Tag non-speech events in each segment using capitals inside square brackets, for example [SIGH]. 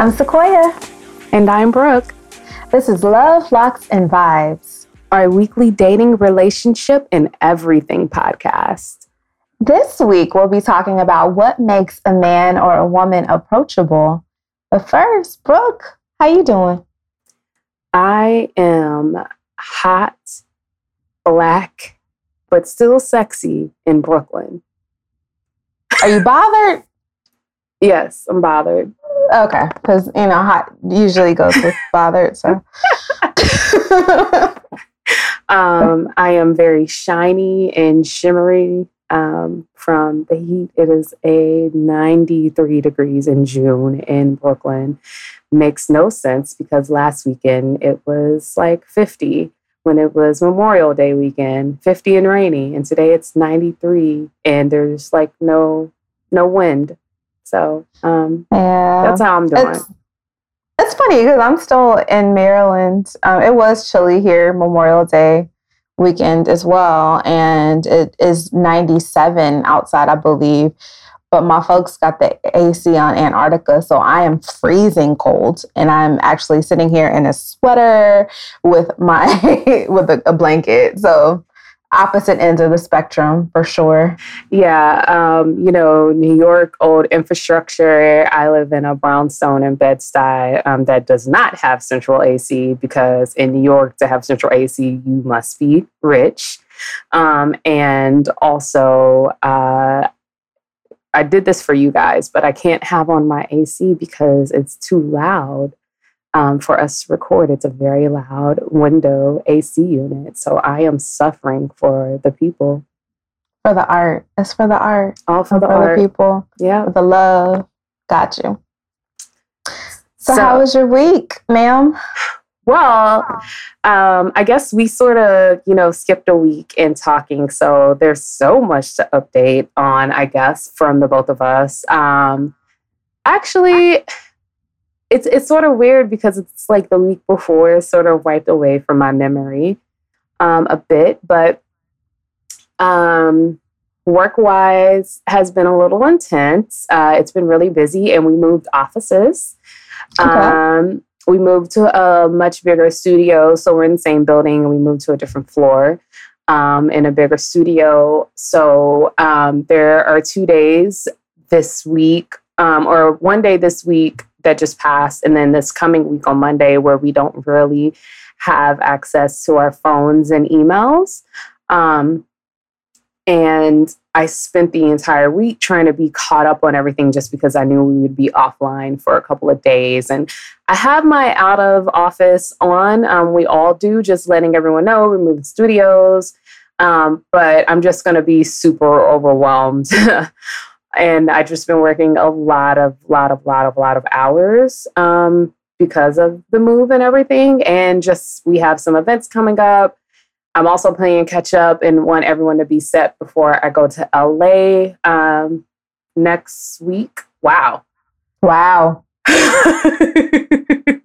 I'm Sequoia. And I'm Brooke. This is Love, Locks, and Vibes, our weekly dating, relationship, and everything podcast. This week, we'll be talking about what makes a man or a woman approachable. But first, Brooke, how you doing? I am hot, black, but still sexy in Brooklyn. Are you bothered? [LAUGHS] yes, I'm bothered. Okay, because you know, hot usually goes with [LAUGHS] bothered. So, [LAUGHS] um, I am very shiny and shimmery um, from the heat. It is a 93 degrees in June in Brooklyn. Makes no sense because last weekend it was like 50 when it was Memorial Day weekend, 50 and rainy, and today it's 93 and there's like no no wind. So um, yeah, that's how I'm doing. It's, it's funny because I'm still in Maryland. Um, it was chilly here Memorial Day weekend as well, and it is 97 outside, I believe. But my folks got the AC on Antarctica, so I am freezing cold, and I'm actually sitting here in a sweater with my [LAUGHS] with a, a blanket. So opposite ends of the spectrum for sure. Yeah, um, you know, New York, old infrastructure. I live in a brownstone in Bed-Stuy um, that does not have central AC because in New York, to have central AC, you must be rich. Um, and also, uh, I did this for you guys, but I can't have on my AC because it's too loud um, for us to record. It's a very loud window AC unit. So I am suffering for the people. For the art. It's for the art. All for, the, for art. the people. Yeah. For the love. Got you. So, so how was your week, ma'am? Well, um, I guess we sort of, you know, skipped a week in talking. So there's so much to update on, I guess, from the both of us. Um, actually, it's it's sort of weird because it's like the week before is sort of wiped away from my memory um, a bit, but um, work wise has been a little intense. Uh, it's been really busy, and we moved offices. Okay. Um, we moved to a much bigger studio, so we're in the same building, and we moved to a different floor. Um, in a bigger studio. So um, there are two days this week, um, or one day this week that just passed, and then this coming week on Monday, where we don't really have access to our phones and emails. Um, and I spent the entire week trying to be caught up on everything just because I knew we would be offline for a couple of days. And I have my out of office on. Um, we all do, just letting everyone know we're moving studios. Um, but I'm just going to be super overwhelmed [LAUGHS] and I've just been working a lot of, lot of, lot of, lot of hours um, because of the move and everything. And just we have some events coming up. I'm also playing catch up and want everyone to be set before I go to LA um, next week. Wow. Wow. [LAUGHS]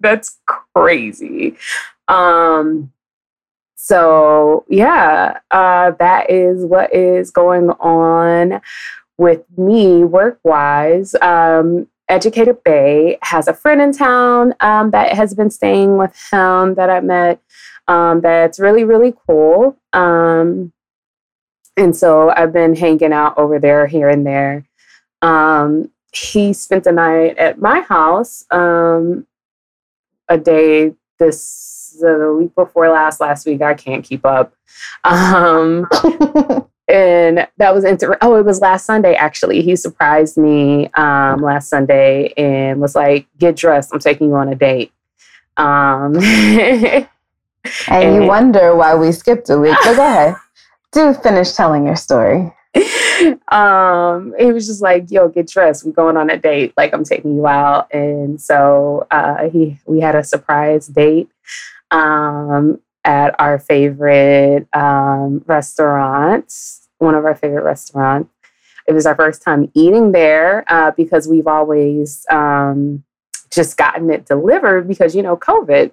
That's crazy. Um, so yeah, uh, that is what is going on with me work wise. Um, Educated Bay has a friend in town um, that has been staying with him that I met. Um, that's really really cool. Um, and so I've been hanging out over there here and there. Um, he spent the night at my house um, a day this the week before last last week. I can't keep up. Um, [LAUGHS] and that was inter- oh it was last sunday actually. He surprised me um, last sunday and was like get dressed. I'm taking you on a date. Um, and, [LAUGHS] and, you wonder why we skipped a week but go [LAUGHS] ahead. Do finish telling your story. Um he was just like yo get dressed. We're going on a date. Like i'm taking you out. And so uh he we had a surprise date. Um at our favorite um, restaurant, one of our favorite restaurants. It was our first time eating there uh, because we've always um, just gotten it delivered because, you know, COVID.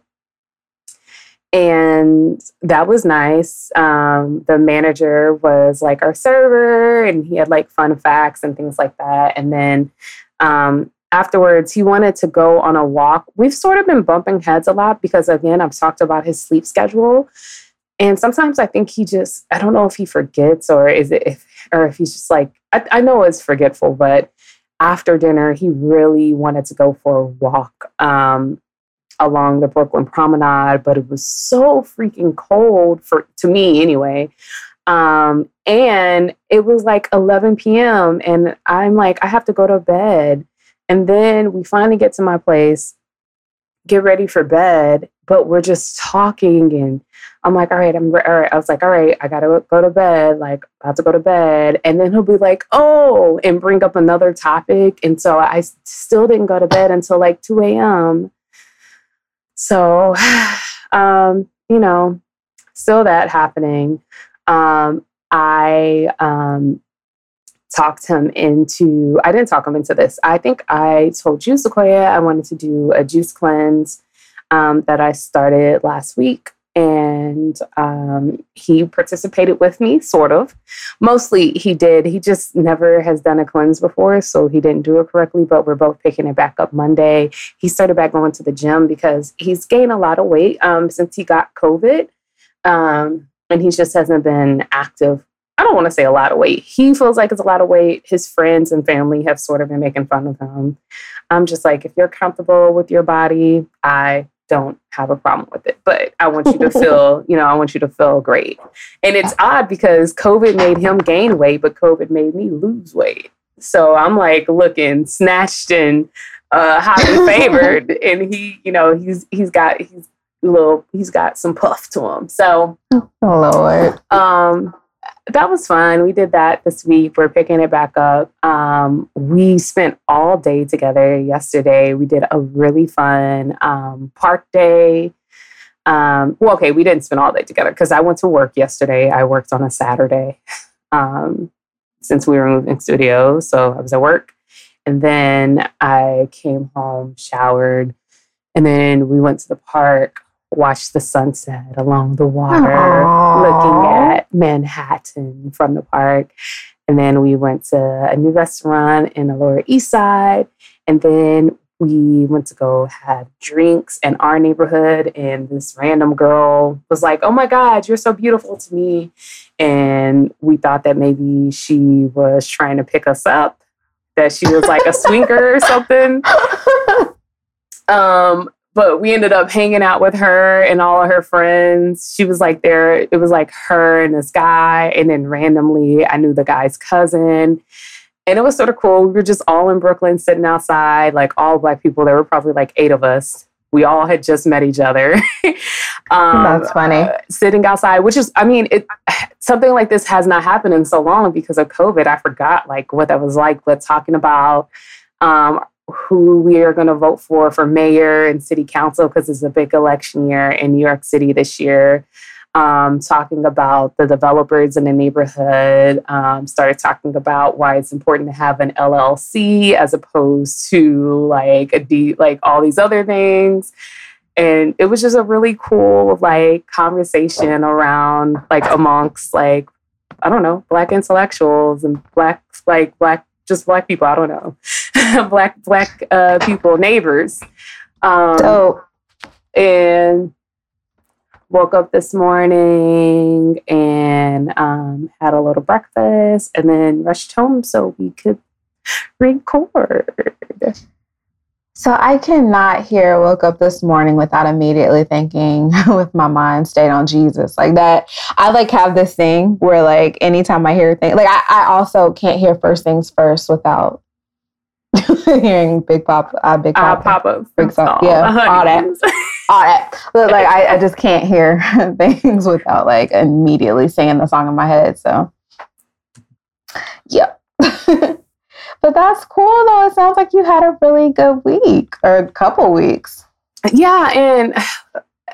And that was nice. Um, the manager was like our server and he had like fun facts and things like that. And then um, afterwards, he wanted to go on a walk. We've sort of been bumping heads a lot because, again, I've talked about his sleep schedule. And sometimes I think he just, I don't know if he forgets or is it, if, or if he's just like, I, I know it's forgetful, but after dinner, he really wanted to go for a walk um, along the Brooklyn Promenade, but it was so freaking cold for to me anyway. Um, and it was like 11 p.m. and I'm like, I have to go to bed. And then we finally get to my place, get ready for bed, but we're just talking and I'm like, all right, I'm all right. I was like, all right, I gotta go to bed, like about to go to bed. And then he'll be like, oh, and bring up another topic. And so I still didn't go to bed until like 2 a.m. So, [SIGHS] um, you know, still that happening. Um, I um, talked him into, I didn't talk him into this. I think I told you, Sequoia, I wanted to do a juice cleanse um, that I started last week. And um, he participated with me, sort of. Mostly he did. He just never has done a cleanse before, so he didn't do it correctly. But we're both picking it back up Monday. He started back going to the gym because he's gained a lot of weight um, since he got COVID. Um, and he just hasn't been active. I don't want to say a lot of weight. He feels like it's a lot of weight. His friends and family have sort of been making fun of him. I'm just like, if you're comfortable with your body, I don't have a problem with it. But I want you to [LAUGHS] feel, you know, I want you to feel great. And it's odd because COVID made him gain weight, but COVID made me lose weight. So I'm like looking snatched and uh, highly favored, [LAUGHS] and he, you know, he's he's got he's little he's got some puff to him. So oh Lord. Um that was fun. We did that this week. We're picking it back up. Um, we spent all day together yesterday. We did a really fun um, park day. Um, well, okay, we didn't spend all day together because I went to work yesterday. I worked on a Saturday [LAUGHS] um, since we were moving studios. So I was at work. And then I came home, showered, and then we went to the park watch the sunset along the water, Aww. looking at Manhattan from the park. And then we went to a new restaurant in the Lower East Side. And then we went to go have drinks in our neighborhood. And this random girl was like, Oh my God, you're so beautiful to me. And we thought that maybe she was trying to pick us up, that she was like a [LAUGHS] swinker or something. [LAUGHS] Um, but we ended up hanging out with her and all of her friends. She was like there, it was like her and this guy. And then randomly, I knew the guy's cousin. And it was sort of cool. We were just all in Brooklyn sitting outside, like all black people. There were probably like eight of us. We all had just met each other. [LAUGHS] um, That's funny. Uh, sitting outside, which is, I mean, it, [SIGHS] something like this has not happened in so long because of COVID. I forgot like what that was like, but talking about um, who we are going to vote for for mayor and city council because it's a big election year in New York City this year. Um, talking about the developers in the neighborhood, um, started talking about why it's important to have an LLC as opposed to like a D, like all these other things. And it was just a really cool like conversation around like amongst like I don't know black intellectuals and black like black just black people. I don't know, [LAUGHS] black black uh, people, neighbors. Um, and woke up this morning and um, had a little breakfast, and then rushed home so we could record. So I cannot hear woke up this morning without immediately thinking [LAUGHS] with my mind stayed on Jesus. Like that I like have this thing where like anytime I hear things like I, I also can't hear first things first without [LAUGHS] hearing Big Pop uh, Big Pop uh, Papa Big song. Yeah, [LAUGHS] all that. all that. But like I, I just can't hear things without like immediately singing the song in my head. So yeah. But that's cool though. It sounds like you had a really good week or a couple weeks. Yeah, and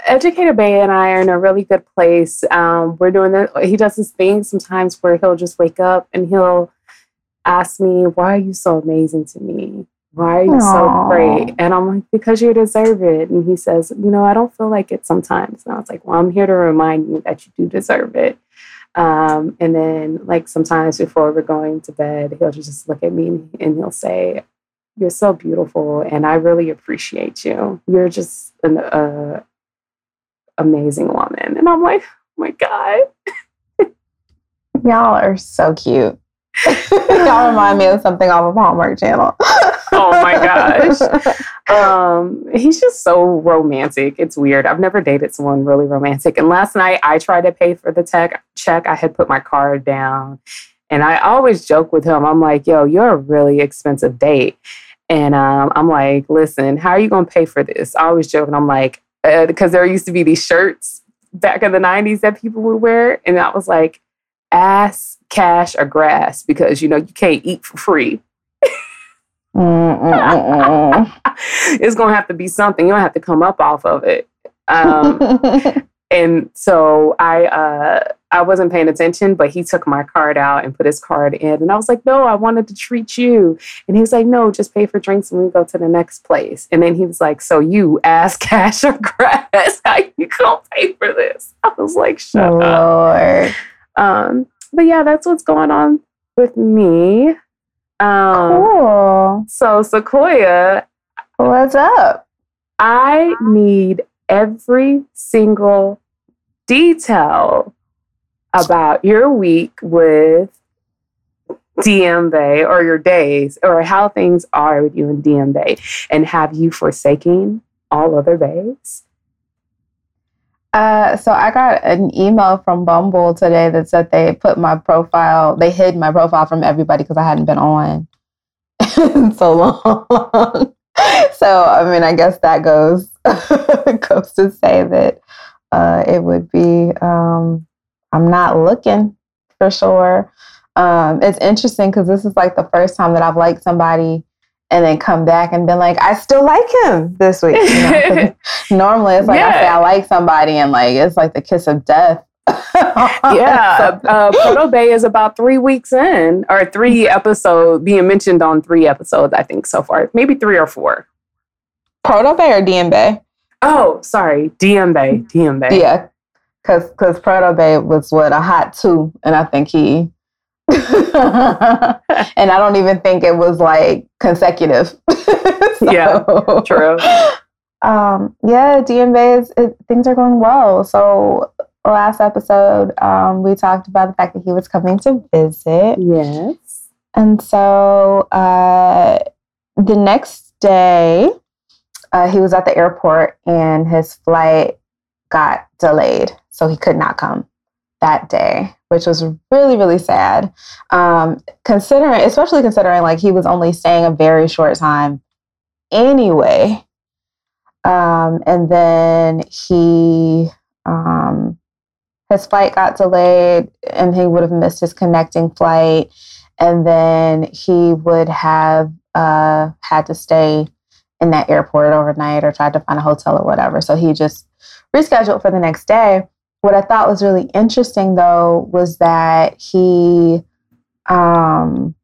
Educator Bay and I are in a really good place. Um, we're doing the he does this thing sometimes where he'll just wake up and he'll ask me, Why are you so amazing to me? Why are you Aww. so great? And I'm like, Because you deserve it. And he says, You know, I don't feel like it sometimes. And I was like, Well, I'm here to remind you that you do deserve it. Um, and then, like, sometimes before we're going to bed, he'll just look at me and he'll say, you're so beautiful, and I really appreciate you. You're just an uh, amazing woman. And I'm like, oh my God. [LAUGHS] Y'all are so cute. [LAUGHS] Y'all remind me of something off of Hallmark Channel. oh my gosh. [LAUGHS] Um, he's just so romantic. It's weird. I've never dated someone really romantic. And last night I tried to pay for the tech check. I had put my card down. And I always joke with him. I'm like, yo, you're a really expensive date. And um, I'm like, listen, how are you going to pay for this? I always joke. And I'm like, because uh, there used to be these shirts back in the 90s that people would wear. And I was like, ass, cash, or grass, because, you know, you can't eat for free. It's going to have to be something. You don't have to come up off of it. Um, [LAUGHS] and so I, uh, I wasn't paying attention, but he took my card out and put his card in. And I was like, no, I wanted to treat you. And he was like, no, just pay for drinks and we go to the next place. And then he was like, so you ass [LAUGHS] cash or grass, how you gonna pay for this? I was like, shut Lord. up. Um, but yeah, that's what's going on with me. Um, cool. So Sequoia, what's up? I need every single detail about your week with DM Bay or your days or how things are with you in DM Bay. And have you forsaken all other bays? Uh, so I got an email from Bumble today that said they put my profile, they hid my profile from everybody because I hadn't been on [LAUGHS] so long. [LAUGHS] so I mean, I guess that goes [LAUGHS] goes to say that uh, it would be um, I'm not looking for sure. Um, it's interesting because this is like the first time that I've liked somebody and then come back and been like, I still like him this week. You know? [LAUGHS] normally it's like yeah. I say I like somebody and like it's like the kiss of death. [LAUGHS] yeah, uh, Proto Bay is about three weeks in, or three episodes being mentioned on three episodes, I think so far, maybe three or four. Proto Bay or DM Bay? Oh, sorry, DM Bay, DM Bay. Yeah, because because Proto Bay was what a hot two, and I think he. [LAUGHS] and I don't even think it was like consecutive. [LAUGHS] so, yeah, true. Um, yeah, DM Bay is it, things are going well. So last episode, um, we talked about the fact that he was coming to visit. Yes. And so uh, the next day, uh, he was at the airport and his flight got delayed. So he could not come that day, which was really, really sad. Um, considering, especially considering like he was only staying a very short time anyway. Um, and then he, um, his flight got delayed and he would have missed his connecting flight. And then he would have uh, had to stay in that airport overnight or tried to find a hotel or whatever. So he just rescheduled for the next day. What I thought was really interesting though was that he um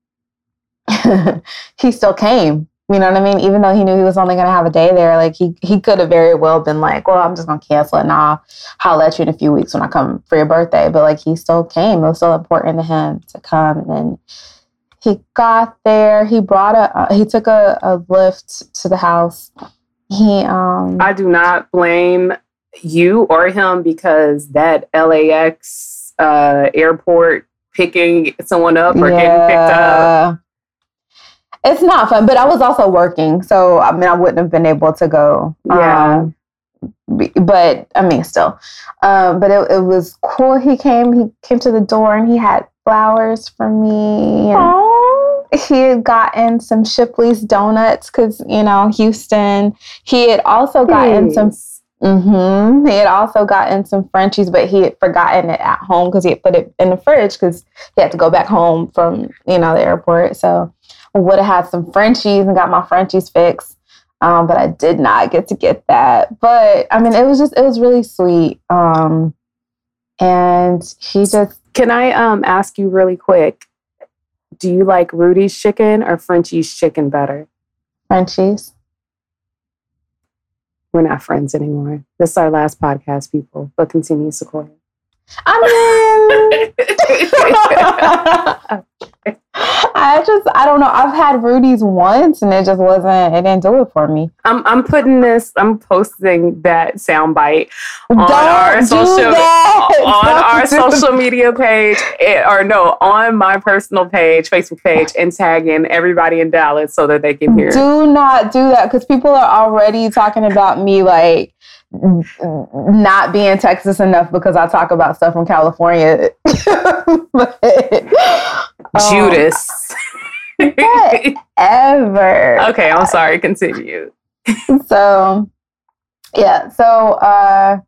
[LAUGHS] he still came. You know what I mean? Even though he knew he was only gonna have a day there, like he he could have very well been like, Well, I'm just gonna cancel it and I'll holler at you in a few weeks when I come for your birthday. But like he still came. It was still important to him to come and he got there. He brought a. Uh, he took a, a Lyft to the house. He. um I do not blame you or him because that LAX uh, airport picking someone up or yeah. getting picked up. It's not fun, but I was also working, so I mean, I wouldn't have been able to go. Yeah. Um, but I mean, still, um, but it, it was cool. He came. He came to the door and he had flowers for me. And he had gotten some Shipley's donuts because you know Houston. He had also gotten some Mm-hmm. He had also gotten some Frenchies, but he had forgotten it at home because he had put it in the fridge because he had to go back home from you know the airport. So I would have had some Frenchies and got my Frenchies fixed, um, but I did not get to get that. But I mean, it was just it was really sweet. Um, and he just can I um ask you really quick? Do you like Rudy's chicken or Frenchy's chicken better? Frenchy's. We're not friends anymore. This is our last podcast, people, but continue, Sequoia. I mean, I just I don't know. I've had Rudy's once and it just wasn't it didn't do it for me. I'm I'm putting this, I'm posting that soundbite on Don't our social that. on our social media page eh, or no, on my personal page, Facebook page, and tagging everybody in Dallas so that they can hear. Do not do that because people are already talking about me like not being Texas enough because I talk about stuff from California. [LAUGHS] But, um, Judas. Ever. okay, I'm sorry, continue. so yeah so uh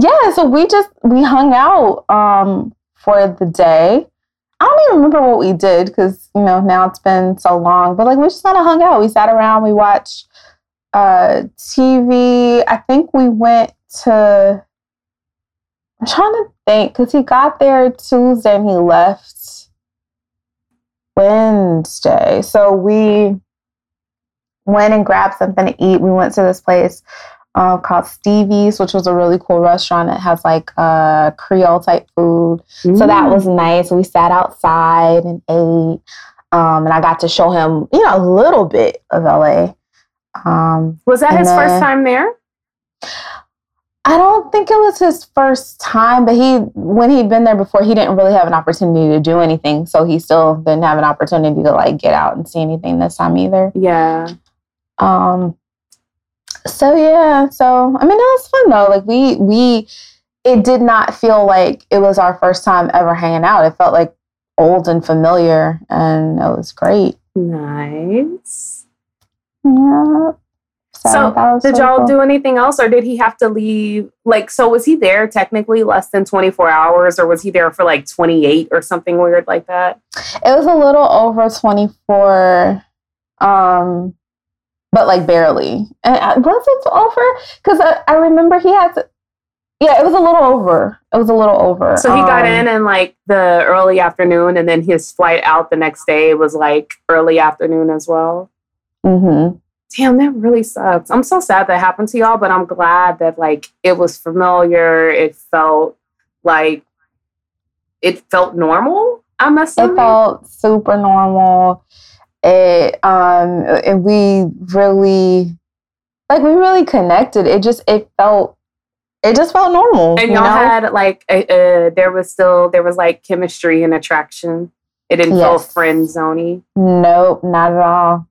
yeah so we just we hung out um for the day i don't even remember what we did because you know now it's been so long but like we just kind of hung out we sat around we watched uh tv i think we went to i'm trying to think because he got there tuesday and he left wednesday so we went and grabbed something to eat. We went to this place uh, called Stevie's, which was a really cool restaurant. It has like uh, Creole type food. So that was nice. We sat outside and ate. Um, and I got to show him, you know, a little bit of LA. Um, Was that his first time there? I don't think it was his first time, but he, when he'd been there before, he didn't really have an opportunity to do anything. So he still didn't have an opportunity to like get out and see anything this time either. Yeah. Um so yeah, so I mean it was fun though. Like we we it did not feel like it was our first time ever hanging out. It felt like old and familiar and it was great. Nice. Yeah. So, was did y'all cool. do anything else or did he have to leave? Like, so was he there technically less than 24 hours or was he there for like 28 or something weird like that? It was a little over 24 um but like barely. And was it over? Cuz I, I remember he had to Yeah, it was a little over. It was a little over. So he got Um, in in like the early afternoon and then his flight out the next day was like early afternoon as well. Mhm. Damn, that really sucks. I'm so sad that happened to y'all, but I'm glad that like it was familiar. It felt like it felt normal. I'm assuming it felt super normal it um and we really like we really connected it just it felt it just felt normal and you y'all know? had like a, uh, there was still there was like chemistry and attraction. It didn't feel friend zony. nope not at all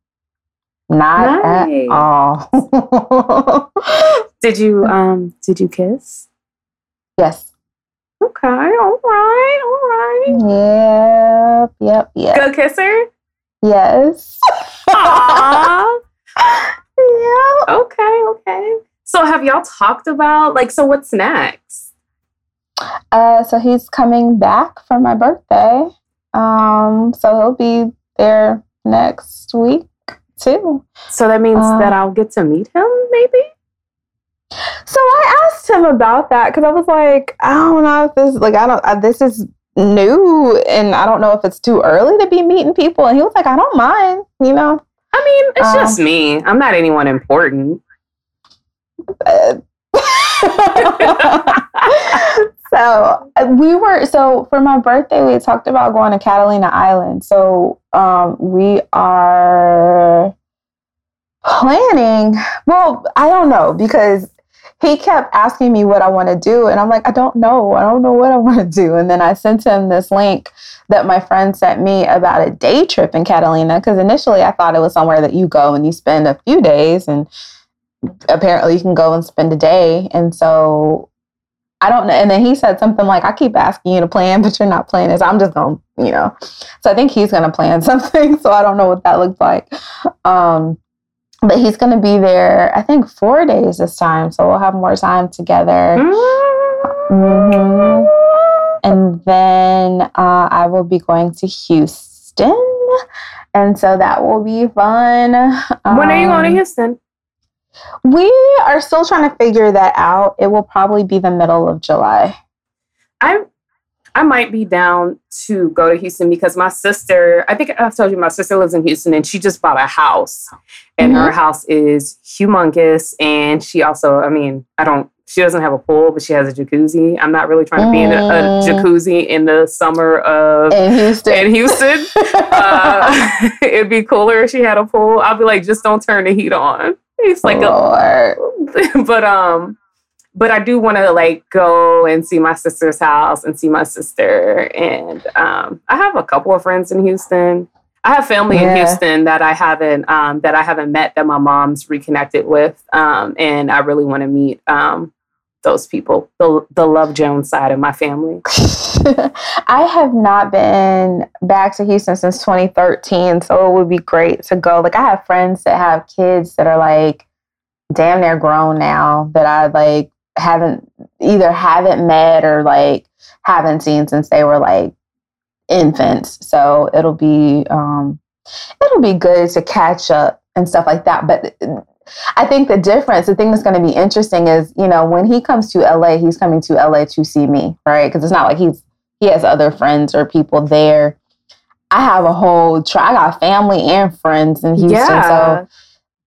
not Nice. at all Did you [LAUGHS] um did you kiss? yes Okay, all right, all right. yep yep yep Good kisser. yes Aww. [LAUGHS] yeah okay, okay. So have y'all talked about like so what's next? uh so he's coming back for my birthday um so he'll be there next week too So that means that I'll get to meet him, maybe? So I asked him about that because I was like, I don't know if this like I don't uh, this is new and I don't know if it's too early to be meeting people. And he was like, I don't mind, you know. I mean, it's Um, just me. I'm not anyone important. Uh, [LAUGHS] [LAUGHS] [LAUGHS] so uh, we were so for my birthday we talked about going to Catalina Island. So um, we are planning. Well, I don't know because he kept asking me what I want to do, and I'm like, I don't know. I don't know what I [LAUGHS] want to do. And then I sent him this link that my friend sent me about a day trip in Catalina because initially I thought it was somewhere that you go and you spend a few days and apparently you can go and spend a day. And so I don't know. And then he said something like, I keep asking you to plan, but you're not planning. So I'm just going, to you know. So I think he's going to plan [LAUGHS] something. So I don't know what that looks like. Um, but he's going to be there, I think, four days this time. So we'll have more time together. Mhm. And then uh, I will be going to Houston. And so that will be fun. When are you going to Um, Houston? We are still trying to figure that out. It will probably be the middle of July. I I might be down to go to Houston because my sister, I think I've told you my sister lives in Houston and she just bought a house. And her house is humongous. And she also, I mean, I don't she doesn't have a pool, but she has a jacuzzi. I'm not really trying to be in a, a Mm. jacuzzi in the summer of In Houston. in Houston. [LAUGHS] Uh, [LAUGHS] it'd be cooler if she had a pool. I'd be like, just don't turn the heat on. It's like a, [LAUGHS] but um, but I do want to like go and see my sister's house and see my sister. And um, I have a couple of friends in Houston. I have family in Houston that I haven't um, that I haven't met that my mom's reconnected with, um, and I really want to meet um, those people, the the Love Jones side of my family. [LAUGHS] I have not been back to Houston since 2013, so it would be great to go. Like I have friends that have kids that are like damn near grown now that I like haven't either haven't met or like haven't seen since they were like infants. So it'll be um it'll be good to catch up and stuff like that. But I think the difference, the thing that's going to be interesting is, you know, when he comes to LA, he's coming to LA to see me, right? Because it's not like he's he has other friends or people there. I have a whole try. I got family and friends in Houston, so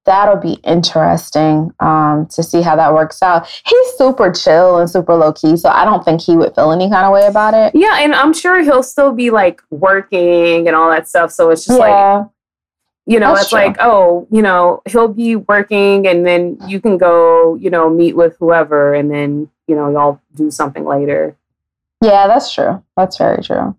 that'll be interesting um, to see how that works out. He's super chill and super low key, so I don't think he would feel any kind of way about it. Yeah, and I'm sure he'll still be like working and all that stuff. So it's just like, yeah, you know, That's it's true. like, oh, you know, he'll be working and then you can go, you know, meet with whoever and then, you know, y'all do something later. yeah, that's true. That's very true.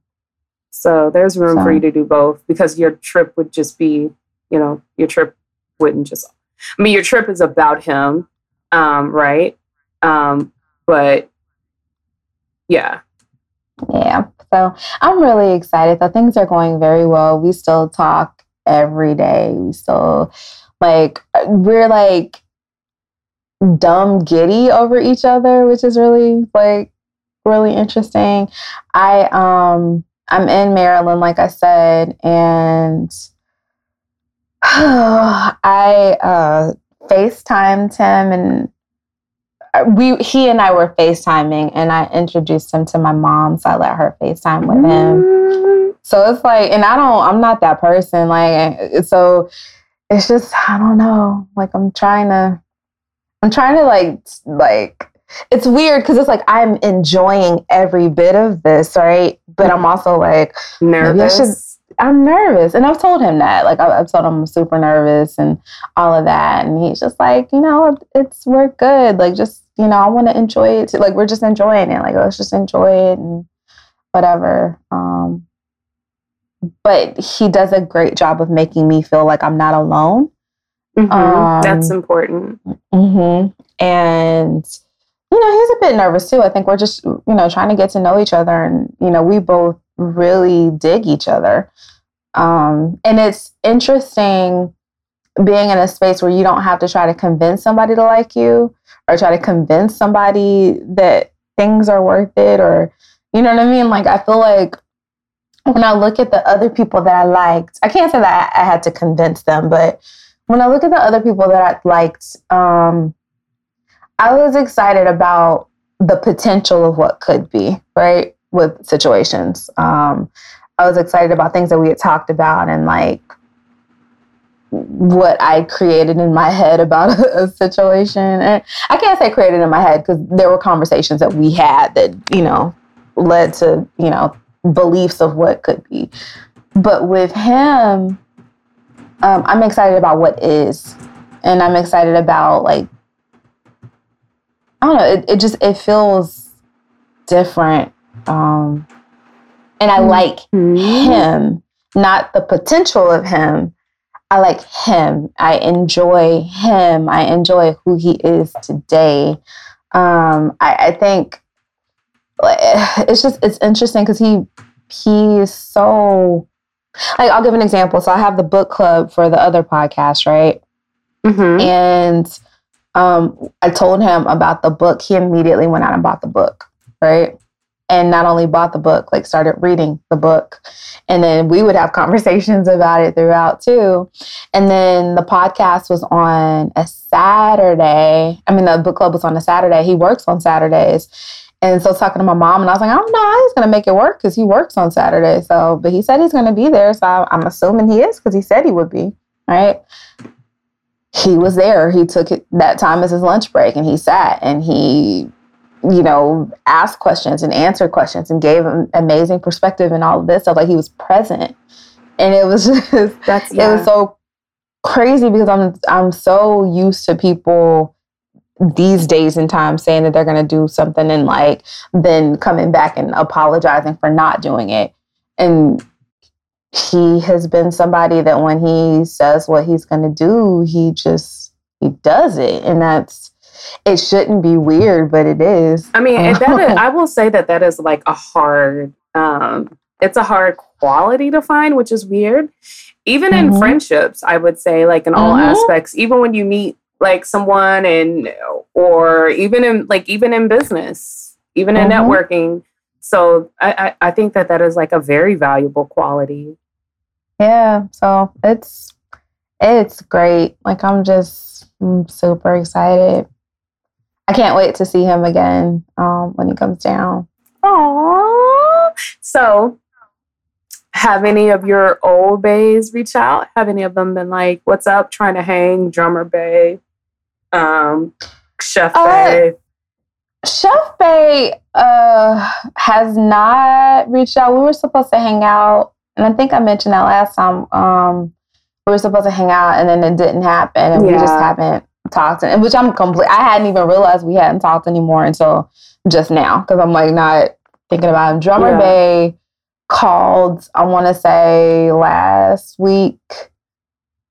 So there's room for you to do both because your trip would just be, you know, your trip wouldn't just, I mean, your trip is about him, um, right? Um, but yeah. Yeah. So I'm really excited that things are going very well. We still talk every day. We still like we're like dumb giddy over each other, which is really like really interesting. I um I'm in Maryland, like I said, and [SIGHS] I uh FaceTimed him and uh, we he and I were FaceTiming and I introduced him to my mom, so I let her FaceTime with him. So it's like, and I don't, I'm not that person. Like, so it's just, I don't know. Like, I'm trying to, I'm trying to like, like, it's weird because it's like I'm enjoying every bit of this, right? But I'm also like, Nervous. I'm nervous. And I've told him that. Like, I- I've told him I'm super nervous and all of that. And he's just like, you know, it's, we're good. Like, just, you know, I want to enjoy it. Too. Like, we're just enjoying it. Like, let's just enjoy it and whatever. Um, but he does a great job of making me feel like I'm not alone. Mhm. um, That's important. Mm-hmm. And, you know, he's a bit nervous too. I think we're just, you know, trying to get to know each other. And, you know, we both really dig each other. Um, and it's interesting being in a space where you don't have to try to convince somebody to like you or try to convince somebody that things are worth it or, you know what I mean? Like, I feel like when I look at the other people that I liked, I can't say that I, I had to convince them, but when I look at the other people that I liked, um, I was excited about the potential of what could be, right? With situations. Um, I was excited about things that we had talked about and like what I created in my head about a, [LAUGHS] a situation. And I can't say created in my head because there were conversations that we had that, you know, led to, you know, beliefs of what could be. But with him, um, I'm excited about what is. And I'm excited about like I don't know, it, it just it feels different. Um and I like Mhm. him, not the potential of him. I like him. I enjoy him. I enjoy who he is today. Um, I, I think [SIGHS] it's just it's interesting because he he is so like I'll give an example. So I have the book club for the other podcast, right? Mhm. And um, I told him about the book. He immediately went out and bought the book, right? And not only bought the book, like started reading the book. And then we would have [LAUGHS] conversations about it throughout too. And then the podcast was on a Saturday. I mean, the book club was on a Saturday. He works on Saturdays. And so talking to my mom, and I was like, I don't know he's going to make it work because he works on Saturday. So, but he said he's going to be there. So I, I'm assuming he is because he said he would be, right? he was there. He took it, that time as his lunch break and he sat and he, you know, asked questions and answered questions and gave an amazing perspective and all of this stuff. Like he was present. And it was [LAUGHS] just, That's, yeah. it was so crazy because I'm, I'm so used to people these days and times saying that they're going to do something and like then coming back and apologizing for not doing it. And he has been somebody that when he says what he's going to do, he just he does it, and that's it. Shouldn't be weird, but it is. I mean, that is, [LAUGHS] I will say that that is like a hard. um It's a hard quality to find, which is weird. Even in mm-hmm. friendships, I would say, like in all mm-hmm. aspects, even when you meet like someone and or even in like even in business, even mm-hmm. in networking. So I, I, I think that that is like a very valuable quality. Yeah. So it's it's great. Like I'm just I'm super excited. I can't wait to see him again um, when he comes down. Aww. So have any of your old bays reach out? Have any of them been like, "What's up? Trying to hang, drummer bay, um, chef uh, bay"? Chef Bay uh, has not reached out. We were supposed to hang out and I think I mentioned that last time. Um, we were supposed to hang out and then it didn't happen and yeah. we just haven't talked. And which I'm complete. I hadn't even realized we hadn't talked anymore until just now because I'm like not thinking about him. Drummer yeah. Bay called. I want to say last week,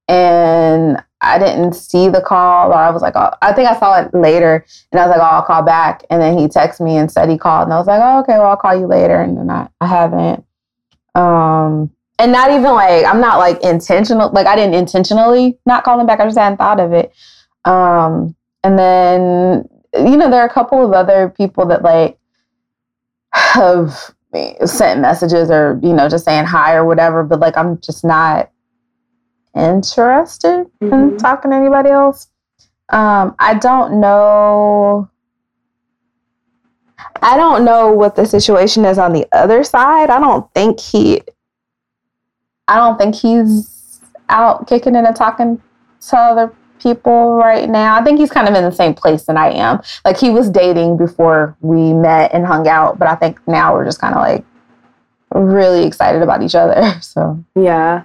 and I didn't see the call, or I was like, oh, I think I saw it later, and I was like, oh, I'll call back. And then he texted me and said he called, and I was like, oh, okay, well, I'll call you later. And then I, I haven't. Um, and not even like I'm not like intentional. Like I didn't intentionally not call them back. I just hadn't thought of it. Um, and then you know there are a couple of other people that like have sent messages or you know just saying hi or whatever. But like I'm just not interested mm-hmm. in talking to anybody else. Um, I don't know I don't know what the situation is on the other side. I don't think he I don't think he's out kicking and talking to other people right now. I think he's kind of in the same place that I am. Like he was dating before we met and hung out, but I think now we're just kind of like really excited about each other. [LAUGHS] So, yeah.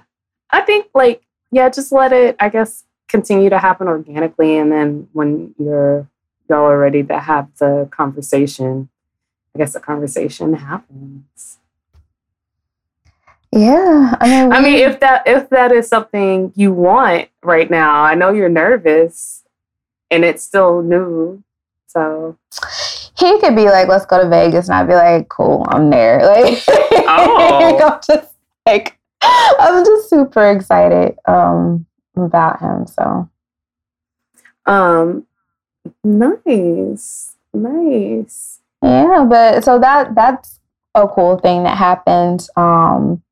I think like yeah, just let it I guess continue to happen organically and then when you're y'all are ready to have the conversation, I guess the conversation happens. Yeah, I mean, we, I mean, if that if that is something you want right now, I know you're nervous, and it's still new, so he could be like, "Let's go to Vegas," and I'd be like, "Cool, I'm there." Like, [LAUGHS] oh. I'm just like, [LAUGHS] I'm just super excited um, about him. So, um, nice, nice. Yeah, but so that that's a cool thing that happened um,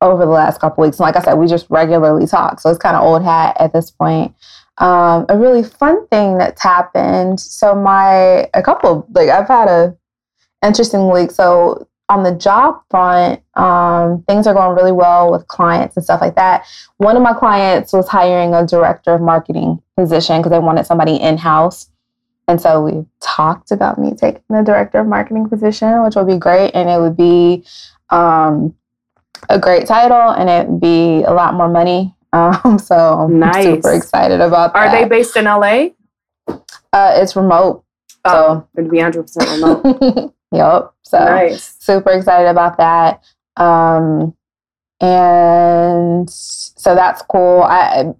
over the last couple weeks. And like I said, we just regularly talk, so it's kind of old hat at this point. Um, a really fun thing that's happened. So my a couple like I've had a interesting week. So on the job front, um, things are going really well with clients and stuff like that. One of my clients was hiring a director of marketing position because they wanted somebody in house. And so we talked about me taking the director of marketing position, which would be great. And it would be um, a great title and it would be a lot more money. [LAUGHS] Um, so I'm super excited about that. Are they based in LA? Uh, it's remote. Oh, so it'd be 100% remote. [LAUGHS] yep. So nice. super excited about that. Um, and so that's cool. I,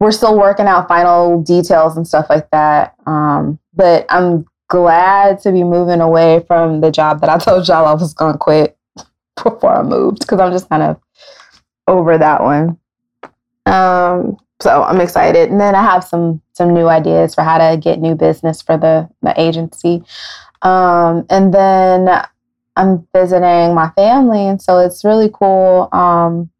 we're still working out final details and stuff like that. Um, but I'm glad to be moving away from the job that I [LAUGHS] told y'all I was going to quit [LAUGHS] before I moved because I'm just kind of over that one. Um, so I'm excited, and then I have some some new ideas for how to get new business for the the agency. Um, and then I'm visiting my family, and so it's really cool. Um,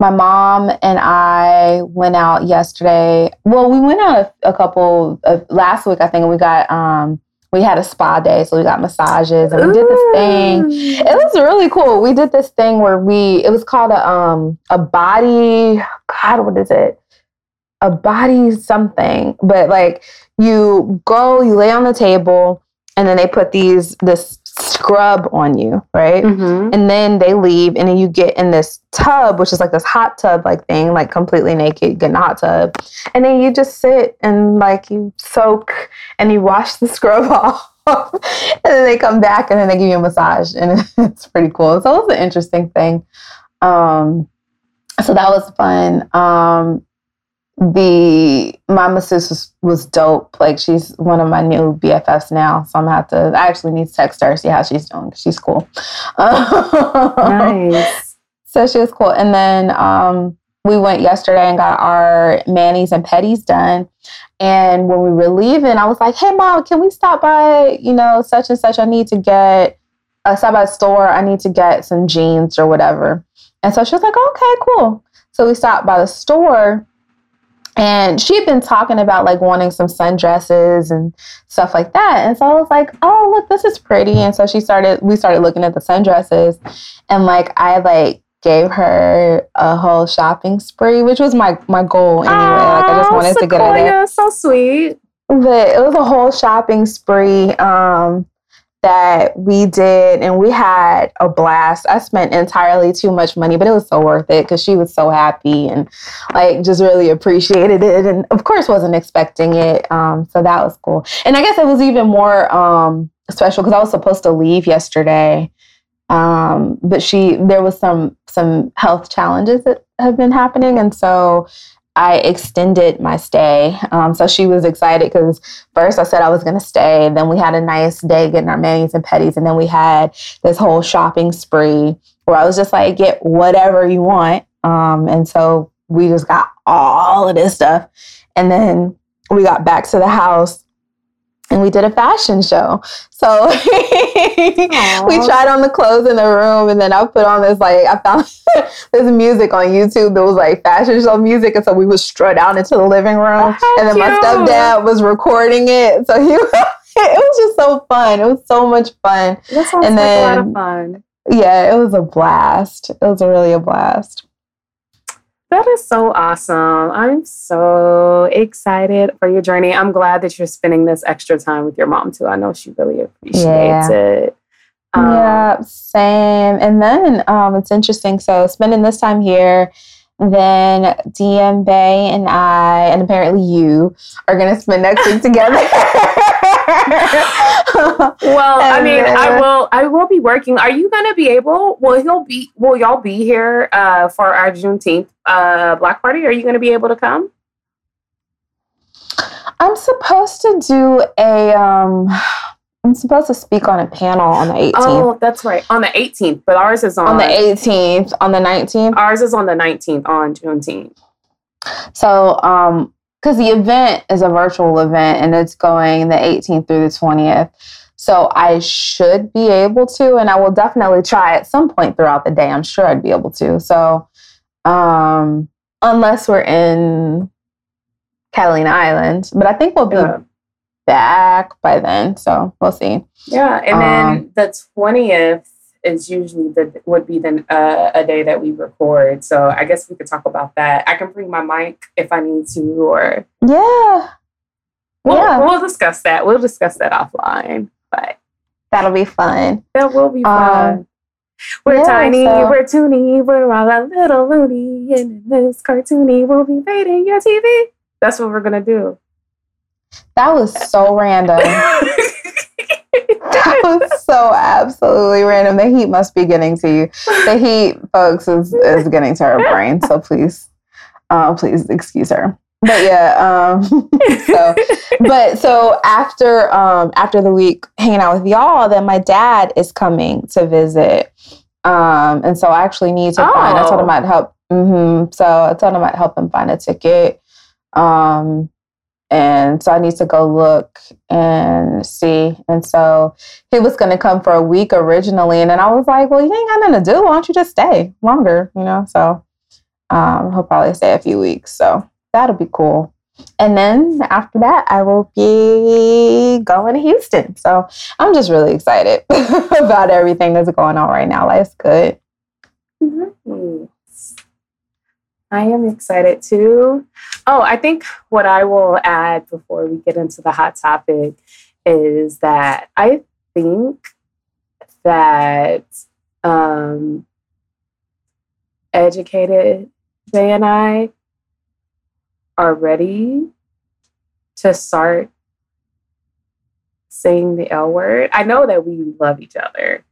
my mom and I went out yesterday. Well, we went out a, a couple of last week, I think, and we got um, we had a spa day, so we got massages and we did this thing. It was really cool. We did this thing where we it was called a um a body God, what is it? a body something, but like you go, you lay on the table, and then they put these this scrub on you, right? Mhm. And then they leave, and then you get in this tub, which is like this hot tub like thing, like completely naked, get in a hot tub. And then you just sit and like you soak and you wash the scrub [LAUGHS] off. and then they come back and then they give you a massage. And [LAUGHS] it's pretty cool. So it was an interesting thing. Um, so that was fun. Um, the my masseuse was, was dope. Like she's one of my new BFFs now, so I'm gonna have to. I actually need to text her see how she's doing. She's cool. [LAUGHS] Nice. So she was cool. And then um, we went yesterday and got our manis and petties done. And when we were leaving, I was like, hey, mom, can we stop by, you know, such and such? I need to get, uh, stop by store. I need to get some jeans or whatever. And so she was like, okay, cool. So we stopped by the store. And she had been talking about like wanting some sundresses and stuff like that. And so I was like, oh, look, this is pretty. And so she started, we started looking at the sundresses. And like, I like gave her a whole shopping spree, which was my, my goal anyway. like, I just wanted to get. Sequoia, So sweet. But it was a whole shopping spree um, that we did, and we had a blast. I spent entirely too much money, but it was so worth it because she was so happy and like just really appreciated it, and of course wasn't expecting it. Um, so that was cool. And I guess it was even more um, special because I was supposed to leave yesterday, um, but she there was some some health challenges that have been happening, and so I extended my stay. Um, so she was excited because first I said I was going to stay. Then we had a nice day getting our manis and petties. And then we had this whole shopping spree where I was just like, get whatever you want. Um, and so we just got all of this stuff. And then we got back to the house and we did a fashion show. So [LAUGHS] we tried on the clothes in the room and then I put on this like I found [LAUGHS] this music on YouTube that was like fashion show music and so we would strut out into the living room Oh, and then my stepdad was recording it. So he [LAUGHS] it was just so fun. It was so much fun. That sounds And like a lot of fun. Yeah, it was a blast. It was really a blast. That is so awesome. I'm so excited for your journey. I'm glad that you're spending this extra time with your mom too. I know she really appreciates Yeah. it. Um, yeah, same. And then um, it's interesting. So spending this time here, then DM Bay and I, and apparently you, are gonna spend next week together. [LAUGHS] Well, I mean, I will. I will be working. Are you going to be able? Will he'll be? Will y'all be here uh, for our Juneteenth uh, block party? Are you going to be able to come? I'm supposed to do a. Um, I'm supposed to speak on a panel on the 18th. Oh, that's right. On the 18th, but ours is on, on the 18th, on the 19th. Ours is on the 19th on Juneteenth. So, um, because the event is a virtual event and it's going the 18th through the 20th. So I should be able to, and I will definitely try at some point throughout the day. I'm sure I'd be able to. So, um, unless we're in Catalina Island, but I think we'll be Yeah. back by then. So we'll see. Yeah, and Um, then the twentieth is usually the would be the uh, a day that we record. So I guess we could talk about that. I can bring my mic if I need to, or Yeah, we'll, Yeah. we'll discuss that. We'll discuss that offline. But that'll be fun. that will be Um, fun. we're yeah, tiny, so- we're toony, we're all a little loony, and in this cartoony, we'll be invading your TV. That's what we're gonna do. That was so random. that was so absolutely random. The heat must be getting to you. The heat, folks, is, is getting to her brain. So please, uh, please excuse her. But yeah, um, [LAUGHS] so but so after um after the week hanging out with y'all, then my dad is coming to visit. Um, and so I actually need to find. I told him Oh. I'd help. hmm So I told him I'd help him find a ticket. Um, and so I need to go look and see. And so he was going to come for a week originally, and then I was like, "Well, you ain't got nothing to do. Why don't you just stay longer?" You know. So um, he'll probably stay a few weeks. So that'll be cool. And then after that, I will be going to Houston. So I'm just really excited [LAUGHS] about everything that's going on right now. Life's good. Nice. I am excited too. Oh, I think what I will add before we get into the hot topic is that I think that um, educated Jay and I are ready to start saying the L word. I know that we love each other.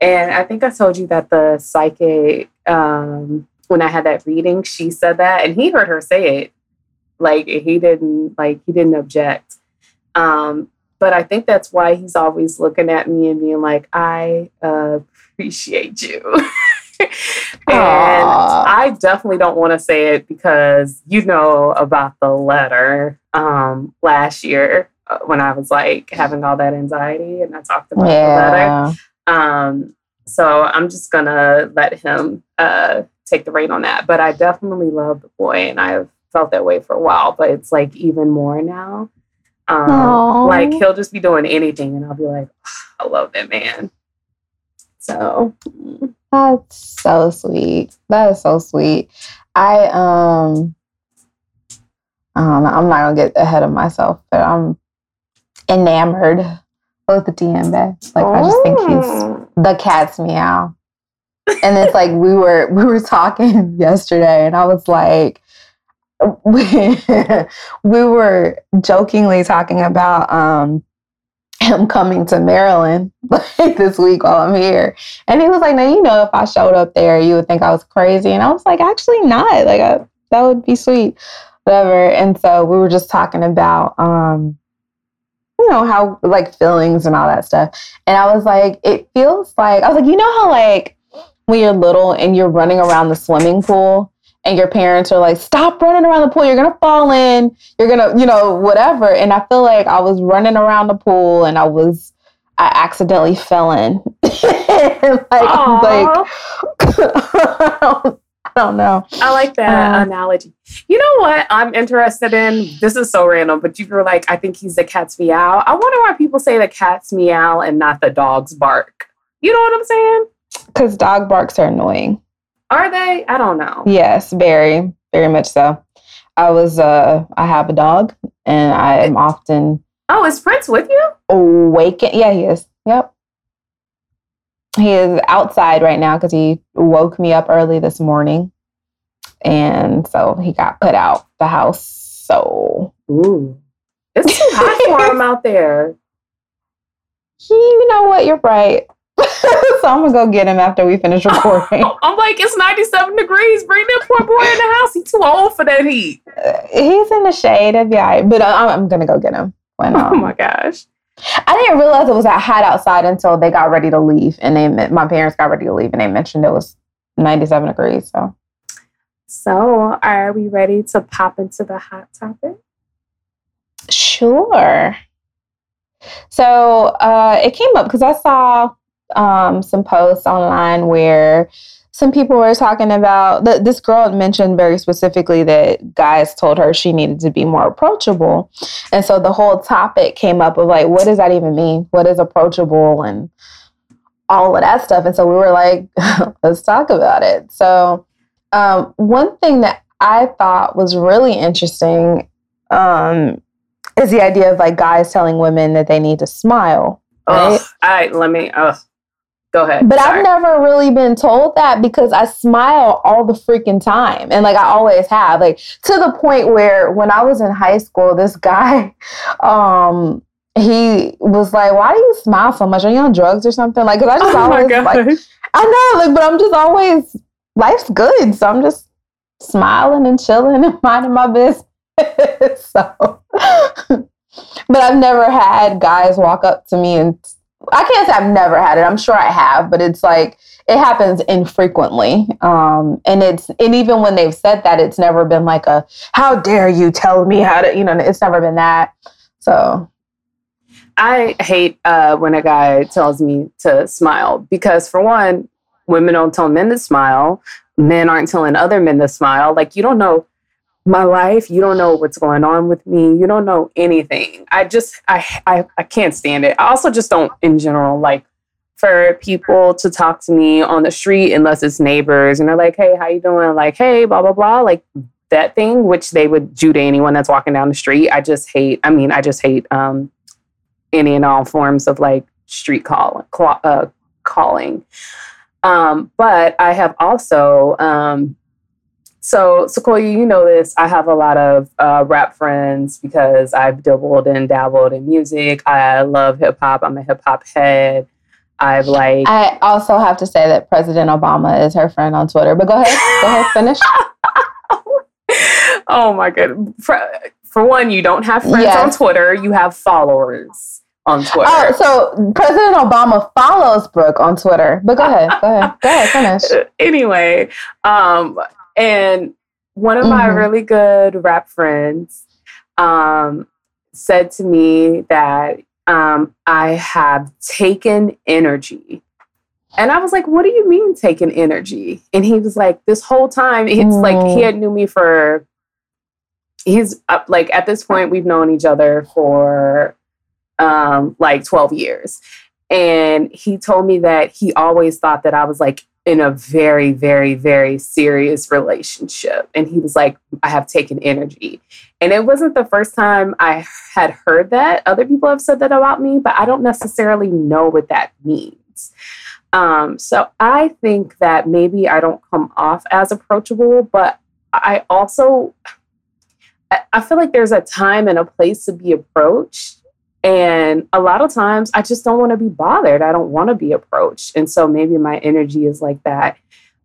And I think I told you that the psychic, um, when I had that reading, she said that, and he heard her say it. Like he didn't, like he didn't object. Um, but I think that's why he's always looking at me and being like, "I appreciate you." [LAUGHS] and Aww. I definitely don't want to say it because you know about the letter um, last year uh, when I was like having all that anxiety and I talked about yeah. the letter. Um, so I'm just gonna let him uh, take the reign on that. But I definitely love the boy, and I've felt that way for a while. But it's like even more now. Um, like he'll just be doing anything, and I'll be like, oh, I love that man. So that's so sweet. That is so sweet. I um, I don't know. I'm not gonna get ahead of myself, but I'm enamored with the DM babe. Like oh. I just think he's oh. the cat's meow. And it's like we were we were talking [LAUGHS] yesterday, and I was like, we, [LAUGHS] we were jokingly talking about um him coming to Maryland [LAUGHS] like this week while I'm here. And he was like, Now, you know, if I showed up there, you would think I was crazy. And I was like, Actually, not. Like, I, that would be sweet. Whatever. And so we were just talking about, um, you know, how like feelings and all that stuff. And I was like, It feels like, I was like, You know how, like, when you're little and you're running around the swimming pool and your parents are like, stop running around the pool. You're going to fall in. You're going to, you know, whatever. And I feel like I was running around the pool and I was, I accidentally fell in. like, [LAUGHS] like I, don't, [LAUGHS] I don't know. I like that um, analogy. You know what I'm interested in? This is so random, but you were like, I think he's the cat's meow. I wonder why people say the cat's meow and not the dog's bark. You know what I'm saying? Because dog barks are annoying. Are they? I don't know. Yes, very, very much so. I was uh I have a dog and I am often Oh, is Prince with you? Awaken yeah, he is. Yep. He is outside right now because he woke me up early this morning. And so he got put out the house. So Ooh. It's too hot for him [LAUGHS] out there. You know what? You're right. [LAUGHS] so I'm gonna go get him after we finish recording. [LAUGHS] I'm like, it's 97 degrees. Bring that poor boy in the house. He's too old for that heat. Uh, he's in the shade. It'd be all right. But I'm, I'm gonna go get him. When, um, oh my gosh. I didn't realize it was that hot outside until they got ready to leave, and they my parents got ready to leave, and they mentioned it was 97 degrees. So, so are we ready to pop into the hot topic? Sure. So uh, it came up because I saw um, some posts online where some people were talking about that this girl mentioned very specifically that guys told her she needed to be more approachable. And so the whole topic came up of like, what does that even mean? What is approachable and all of that stuff. And so we were like, [LAUGHS] let's talk about it. So um, one thing that I thought was really interesting um, is the idea of like guys telling women that they need to smile. Right? All right, let me. Go ahead. But Sorry. I've never really been told that because I smile all the freaking time. And like I always have. Like to the point where when I was in high school, this guy, [LAUGHS] um, he was like, Why do you smile so much? Are you on drugs or something? Like, cause I just [LAUGHS] oh always like I know, like, but I'm just always life's good. So I'm just smiling and chilling and [LAUGHS] minding my business. so but I've never had guys walk up to me and I can't say I've never had it. I'm sure I have, but it's like it happens infrequently. Um, and it's and even when they've said that, it's never been like a "How dare you tell me how to," you know. It's never been that. So, I hate uh, when a guy tells me to smile because, for one, women don't tell men to smile. Men aren't telling other men to smile. Like you don't know my life. You don't know what's going on with me. You don't know anything. I just I I, I can't stand it. I also just don't in general like for people to talk to me on the street unless it's neighbors and they're like, hey, how you doing? Like, hey, blah, blah, blah. Like that thing, which they would do to anyone that's walking down the street. I just hate, I mean, I just hate um, any and all forms of like street call, call uh, calling. Um, but I have also, um, so Sequoia, you know this. I have a lot of uh, rap friends because I've dabbled and dabbled in music. I love hip hop. I'm a hip hop head. I've like. I also have to say that President Obama is her friend on Twitter. But go ahead, go ahead, finish. [LAUGHS] oh my god! For, for one, you don't have friends yes. on Twitter. You have followers on Twitter. Oh, so President Obama follows Brooke on Twitter. But go ahead, go ahead, go ahead, finish. [LAUGHS] Anyway, um, and one of mm-hmm. my really good rap friends um, said to me that um, I have taken energy. And I was like, what do you mean taking energy? And he was like, this whole time, it's mm. like he mm. had knew me for, he's up, like at this point, we've known each other for um, like 12 years. And he told me that he always thought that I was like in a very, very, very serious relationship. And he was like, I have taken energy. And it wasn't the first time I had heard that. Other people have said that about me, but I don't necessarily know what that means. Um, so I think that maybe I don't come off as approachable, but I also I feel like there's a time and a place to be approached and a lot of times I just don't want to be bothered. I don't want to be approached. And so maybe my energy is like that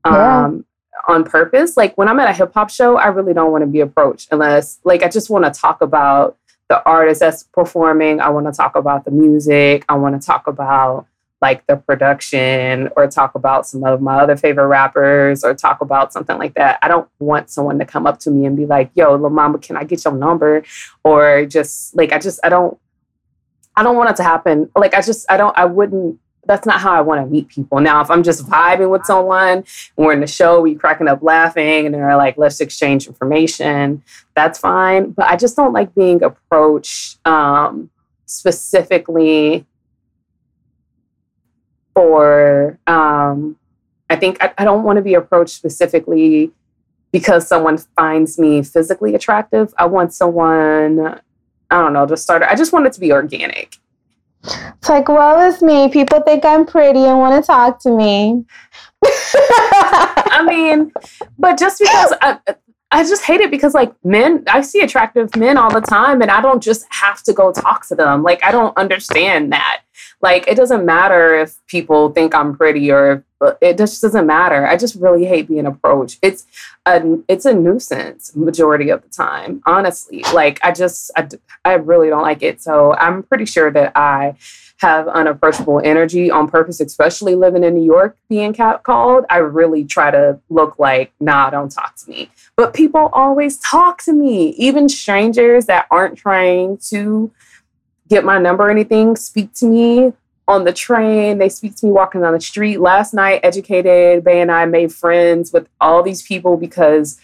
um, yeah. on purpose. Like when I'm at a hip hop show, I really don't want to be approached unless, like, I just want to talk about the artist that's performing. I want to talk about the music. I want to talk about like the production or talk about some of my other favorite rappers or talk about something like that. I don't want someone to come up to me and be like, yo, La Mama, can I get your number? Or just like, I just, I don't, I don't want it to happen. Like I just I don't I wouldn't that's not how I want to meet people. Now, if I'm just vibing with someone we're in the show, we cracking up laughing and they're like, let's exchange information, that's fine. But I just don't like being approached um, specifically for, um, I think I, I don't want to be approached specifically because someone finds me physically attractive. I want someone I don't know, just started. I just want it to be organic. It's like, well, it's me. People think I'm pretty and want to talk to me. [LAUGHS] I mean, but just because I, I just hate it because like men, I see attractive men all the time and I don't just have to go talk to them. Like I don't understand that. Like it doesn't matter if people think I'm pretty or it just doesn't matter. I just really hate being approached. It's a it's a nuisance majority of the time, honestly. Like I just I, I really don't like it. So I'm pretty sure that I have unapproachable energy on purpose, especially living in New York, being called. I really try to look like, nah, don't talk to me. But people always talk to me, even strangers that aren't trying to get my number or anything speak to me on the train. They speak to me walking down the street. Last night, Educated Bay and I made friends with all these people because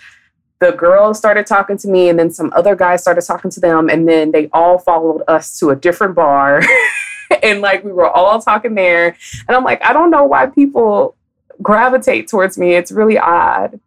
the girls started talking to me, and then some other guys started talking to them, and then they all followed us to a different bar. [LAUGHS] and like we were all talking there. And I'm like, I don't know why people gravitate towards me. It's really odd.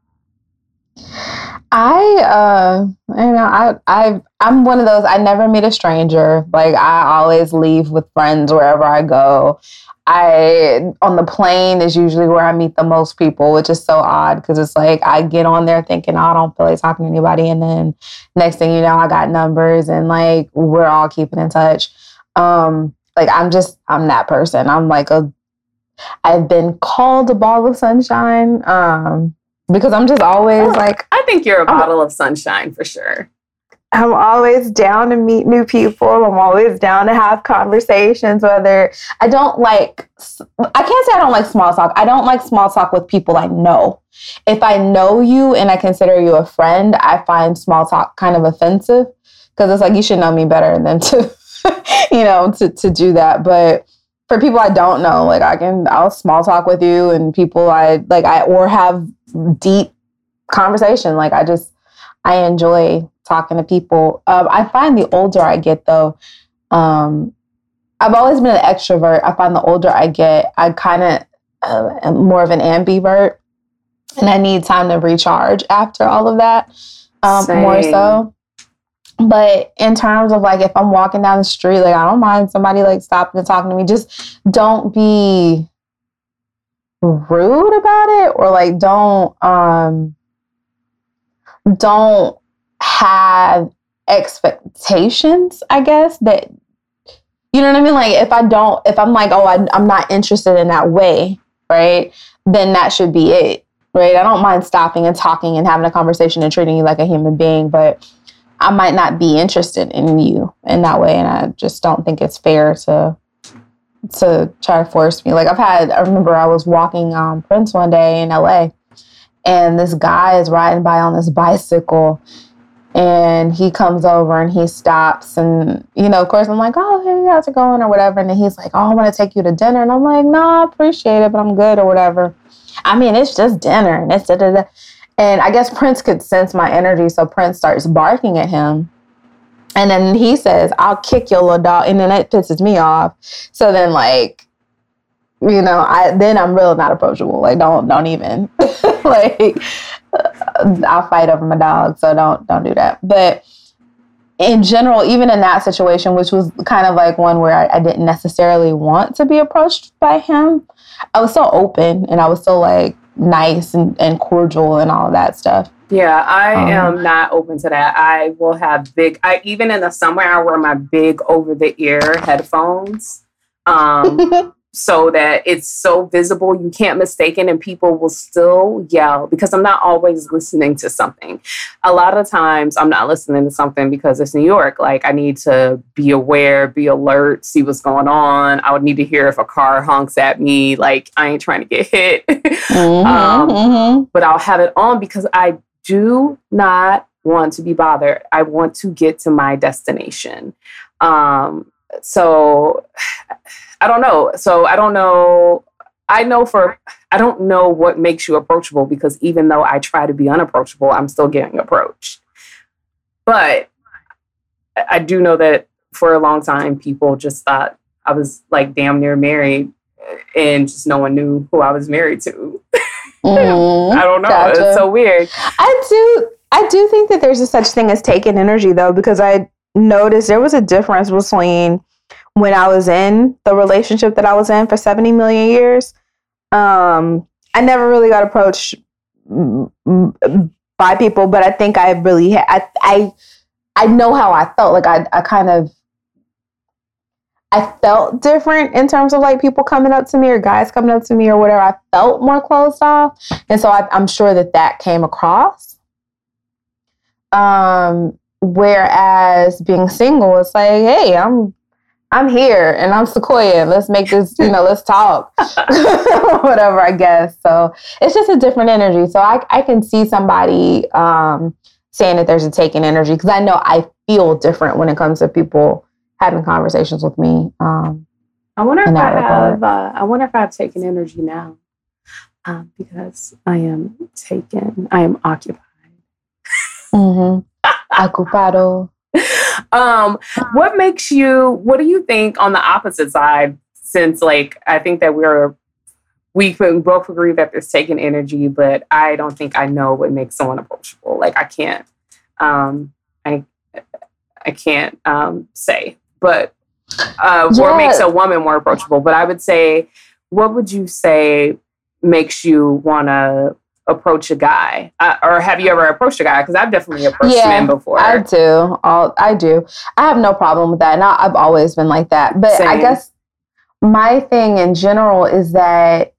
I uh you know I I I'm one of those I never meet a stranger. Like I always leave with friends wherever I go. I on the plane is usually where I meet the most people, which is so odd because it's like I get on there thinking oh, I don't feel like talking to anybody, and then next thing you know, I got numbers and like we're all keeping in touch. Um, like I'm just I'm that person. I'm like a I've been called a ball of sunshine. Um, because I'm just always oh, like I think you're a bottle of sunshine for sure. I'm always down to meet new people. I'm always down to have conversations. Whether I don't like, I can't say I don't like small talk. I don't like small talk with people I know. If I know you and I consider you a friend, I find small talk kind of offensive because it's like you should know me better than to, [LAUGHS] you know, to to do that. But for people I don't know, like I can, I'll small talk with you and people I like, I or have deep conversation. Like I just, I enjoy talking to people. Um, I find the older I get though, um, I've always been an extrovert. I find the older I get, I kind of uh, am more of an ambivert, and I need time to recharge after all of that. Um, more so. But in terms of like if I'm walking down the street, like I don't mind somebody like stopping and talking to me. Just don't be rude about it or like don't um don't have expectations, I guess, that you know what I mean? Like if I don't if I'm like, oh I, I'm not interested in that way, right? Then that should be it. Right. I don't mind stopping and talking and having a conversation and treating you like a human being, but I might not be interested in you in that way. And I just don't think it's fair to to try to force me. Like I've had I remember I was walking um, Prince one day in LA and this guy is riding by on this bicycle and he comes over and he stops and you know of course i'm like oh hey how's it going or whatever and then he's like oh i want to take you to dinner and i'm like no i appreciate it but i'm good or whatever i mean it's just dinner and it's da, da, da. And I guess Prince could sense my energy, so Prince starts barking at him. And then he says, I'll kick your little dog. And then that pisses me off. So then like, you know, I then I'm really not approachable. Like don't don't even [LAUGHS] like uh, I'll fight over my dog. So don't don't do that. But in general, even in that situation, which was kind of like one where I, I didn't necessarily want to be approached by him, I was so open and I was so like, nice and, and cordial and all of that stuff. Yeah, I um, am not open to that. I will have big. I even in the summer I wear my big over the ear headphones. Um, [LAUGHS] so that it's so visible you can't mistake it and people will still yell because I'm not always listening to something. A lot of times I'm not listening to something because it's New York. Like I need to be aware, be alert, see what's going on. I would need to hear if a car honks at me. Like I ain't trying to get hit. [LAUGHS] Mm-hmm, um, mm-hmm. But I'll have it on because I do not want to be bothered. I want to get to my destination. Um, so [SIGHS] I don't know. So I don't know. I know for I don't know what makes you approachable because even though I try to be unapproachable, I'm still getting approached. But I do know that for a long time, people just thought I was like damn near married, and just no one knew who I was married to. Mm, [LAUGHS] I don't know. Gotcha. It's so weird. I do. I do think that there's a such thing as taking energy though, because I noticed there was a difference between when I was in the relationship that I was in for 70 million years, um, I never really got approached by people, but I think I really, I, I, I know how I felt. Like I, I kind of, I felt different in terms of like people coming up to me or guys coming up to me or whatever. I felt more closed off, and so I, I'm sure that that came across. Um, whereas being single, it's like, hey, I'm I'm here and I'm Sequoia. Let's make this, you know, let's talk. [LAUGHS] Whatever, I guess. So it's just a different energy. So I, I can see somebody um, saying that there's a taking energy because I know I feel different when it comes to people having conversations with me. Um, I wonder if I have. Uh, I wonder if I have taken energy now um, because I am taken. I am occupied. mm-hmm. Ocupado um, what makes you? What do you think on the opposite side? Since like I think that we're we both agree that there's taking energy, but I don't think I know what makes someone approachable. Like I can't, um, I I can't um, say, but uh, yeah. what makes a woman more approachable? But I would say, what would you say makes you want to approach a guy, uh, or have you ever approached a guy? Because I've definitely approached yeah, men before. I do. All I do. I have no problem with that, and I, have always been like that. But Same. I guess my thing in general is that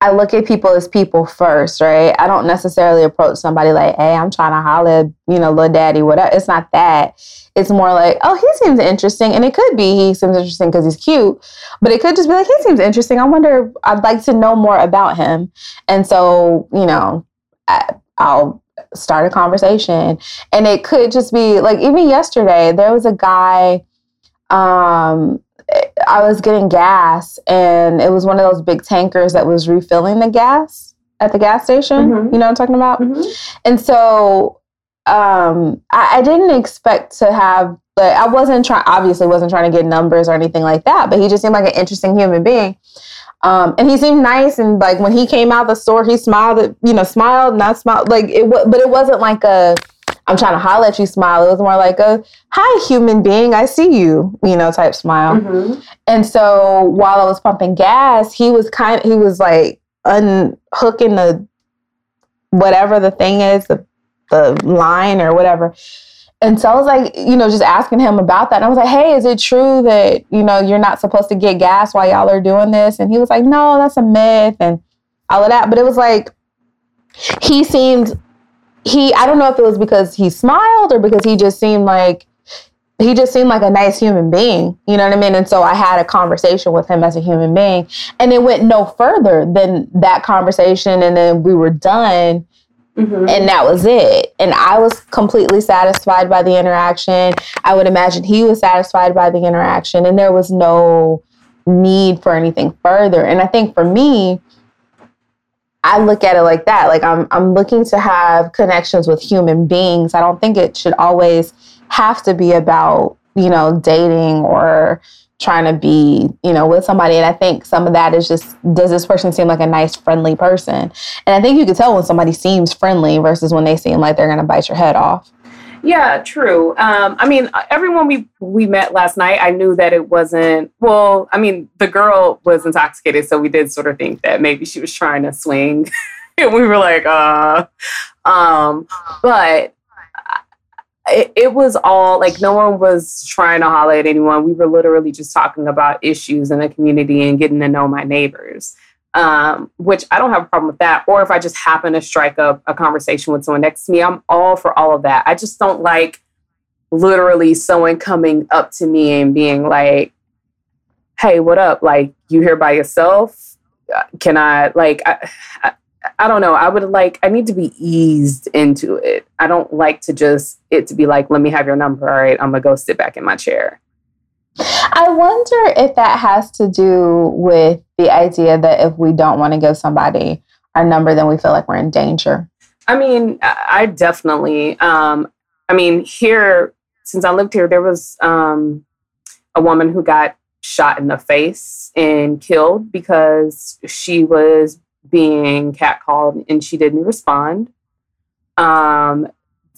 I look at people as people first, right? I don't necessarily approach somebody like, "Hey, I'm trying to holler, you know, little daddy, whatever." It's not that. It's more like, "Oh, he seems interesting," and it could be he seems interesting because he's cute, but it could just be like, "He seems interesting. I wonder. I'd like to know more about him." And so, you know, I, I'll start a conversation, and it could just be like, even yesterday, there was a guy. Um, I was getting gas, and it was one of those big tankers that was refilling the gas at the gas station. Mm-hmm. You know what I'm talking about? Mm-hmm. And so um, I, I, didn't expect to have But I wasn't trying, obviously, wasn't trying to get numbers or anything like that. But he just seemed like an interesting human being. Um, and he seemed nice, and like when he came out the store, he smiled, at, you know, smiled, not smiled, like it. was, but it wasn't like a, I'm trying to holler at you smile. It was more like a, hi, human being, I see you, you know, type smile. Mm-hmm. And so while I was pumping gas, he was kind, he was like unhooking the whatever the thing is, the the line or whatever. And so I was like, you know, just asking him about that. And I was like, hey, is it true that, you know, you're not supposed to get gas while y'all are doing this? And he was like, no, that's a myth and all of that. But it was like, he seemed, he, I don't know if it was because he smiled or because he just seemed like, he just seemed like a nice human being. You know what I mean? And so I had a conversation with him as a human being. And it went no further than that conversation. And then we were done Mm-hmm. And that was it. And I was completely satisfied by the interaction. I would imagine he was satisfied by the interaction. And there was no need for anything further. And I think for me, I look at it like that. Like I'm I'm looking to have connections with human beings. I don't think it should always have to be about, you know, dating or trying to be, you know, with somebody. And I think some of that is just, does this person seem like a nice, friendly person? And I think you can tell when somebody seems friendly versus when they seem like they're to bite your head off. Yeah, true. Um, I mean, everyone we we met last night, I knew that it wasn't. Well, I mean, the girl was intoxicated, so we did sort of think that maybe she was trying to swing, [LAUGHS] and we were like, uh. Um, but it, it, was all like no one was trying to holler at anyone. We were literally just talking about issues in the community and getting to know my neighbors, um, which I don't have a problem with that. Or if I just happen to strike up a conversation with someone next to me, I'm all for all of that. I just don't like literally someone coming up to me and being like, hey, what up? Like, you here by yourself? Uh, can I, like, I, I I don't know. I would like, I need to be eased into it. I don't like to just, it to be like, let me have your number. All right, I'm going to go sit back in my chair. I wonder if that has to do with the idea that if we don't want to give somebody our number, then we feel like we're in danger. I mean, I definitely, um, I mean, here, since I lived here, there was um, a woman who got shot in the face and killed because she was being catcalled and she didn't respond. Um,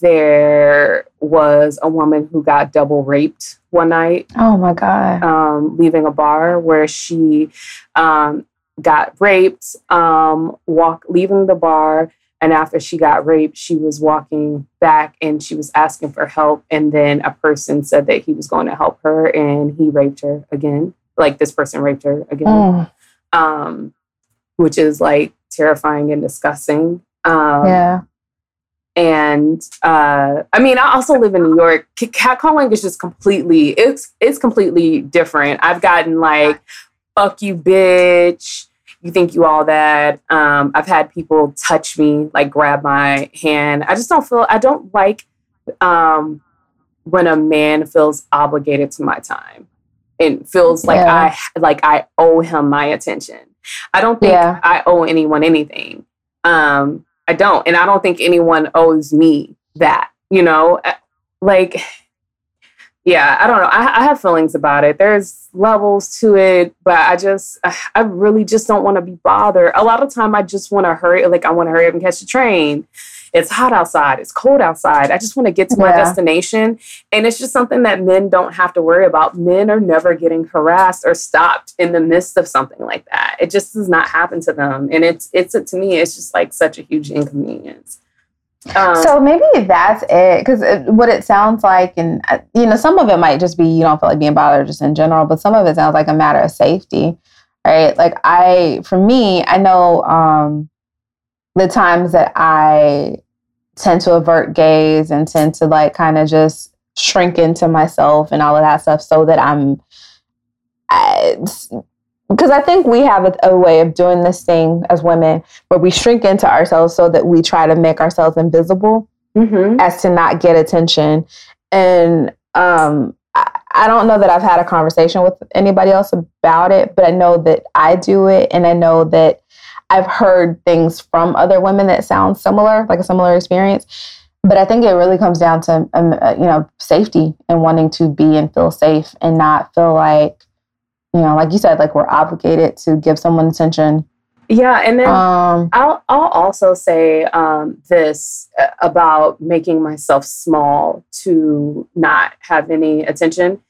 there was a woman who got double raped one night. Oh my God. Um, leaving a bar where she um, got raped, um, walk, leaving the bar. And after she got raped, she was walking back and she was asking for help. And then a person said that he was going to help her and he raped her again. Like this person raped her again. Oh. Um, which is like terrifying and disgusting. Um, yeah. And uh, I mean, I also live in New York. Catcalling is just completely it's it's completely different. I've gotten like "fuck you, bitch." You think you all that? Um, I've had people touch me, like grab my hand. I just don't feel. I don't like um, when a man feels obligated to my time and feels like yeah. I like I owe him my attention. I don't think yeah. I owe anyone anything. Um, I don't. And I don't think anyone owes me that, you know? Uh, like, yeah, I don't know. I, I have feelings about it. There's levels to it, but I just, I really just don't want to be bothered. A lot of time I just want to hurry, like, I want to hurry up and catch the train it's hot outside, it's cold outside. I just want to get to yeah. my destination. And it's just something that men don't have to worry about. Men are never getting harassed or stopped in the midst of something like that. It just does not happen to them. And it's it's to me, it's just like such a huge inconvenience. Um, so maybe that's it, because what it sounds like, and uh, you know, some of it might just be you don't feel like being bothered just in general, but some of it sounds like a matter of safety, right? Like I, for me, I know um, the times that I tend to avert gaze and tend to like kind of just shrink into myself and all of that stuff so that I'm because I think we have a, a, way of doing this thing as women where we shrink into ourselves so that we try to make ourselves invisible mm-hmm. as to not get attention. And um, I, I don't know that I've had a conversation with anybody else about it, but I know that I do it. And I know that I've heard things from other women that sound similar, like a similar experience. but I think it really comes down to um, uh, you know safety and wanting to be and feel safe and not feel like you know like you said like we're obligated to give someone attention. Yeah, and then um, I'll I'll also say um, this uh, about making myself small to not have any attention.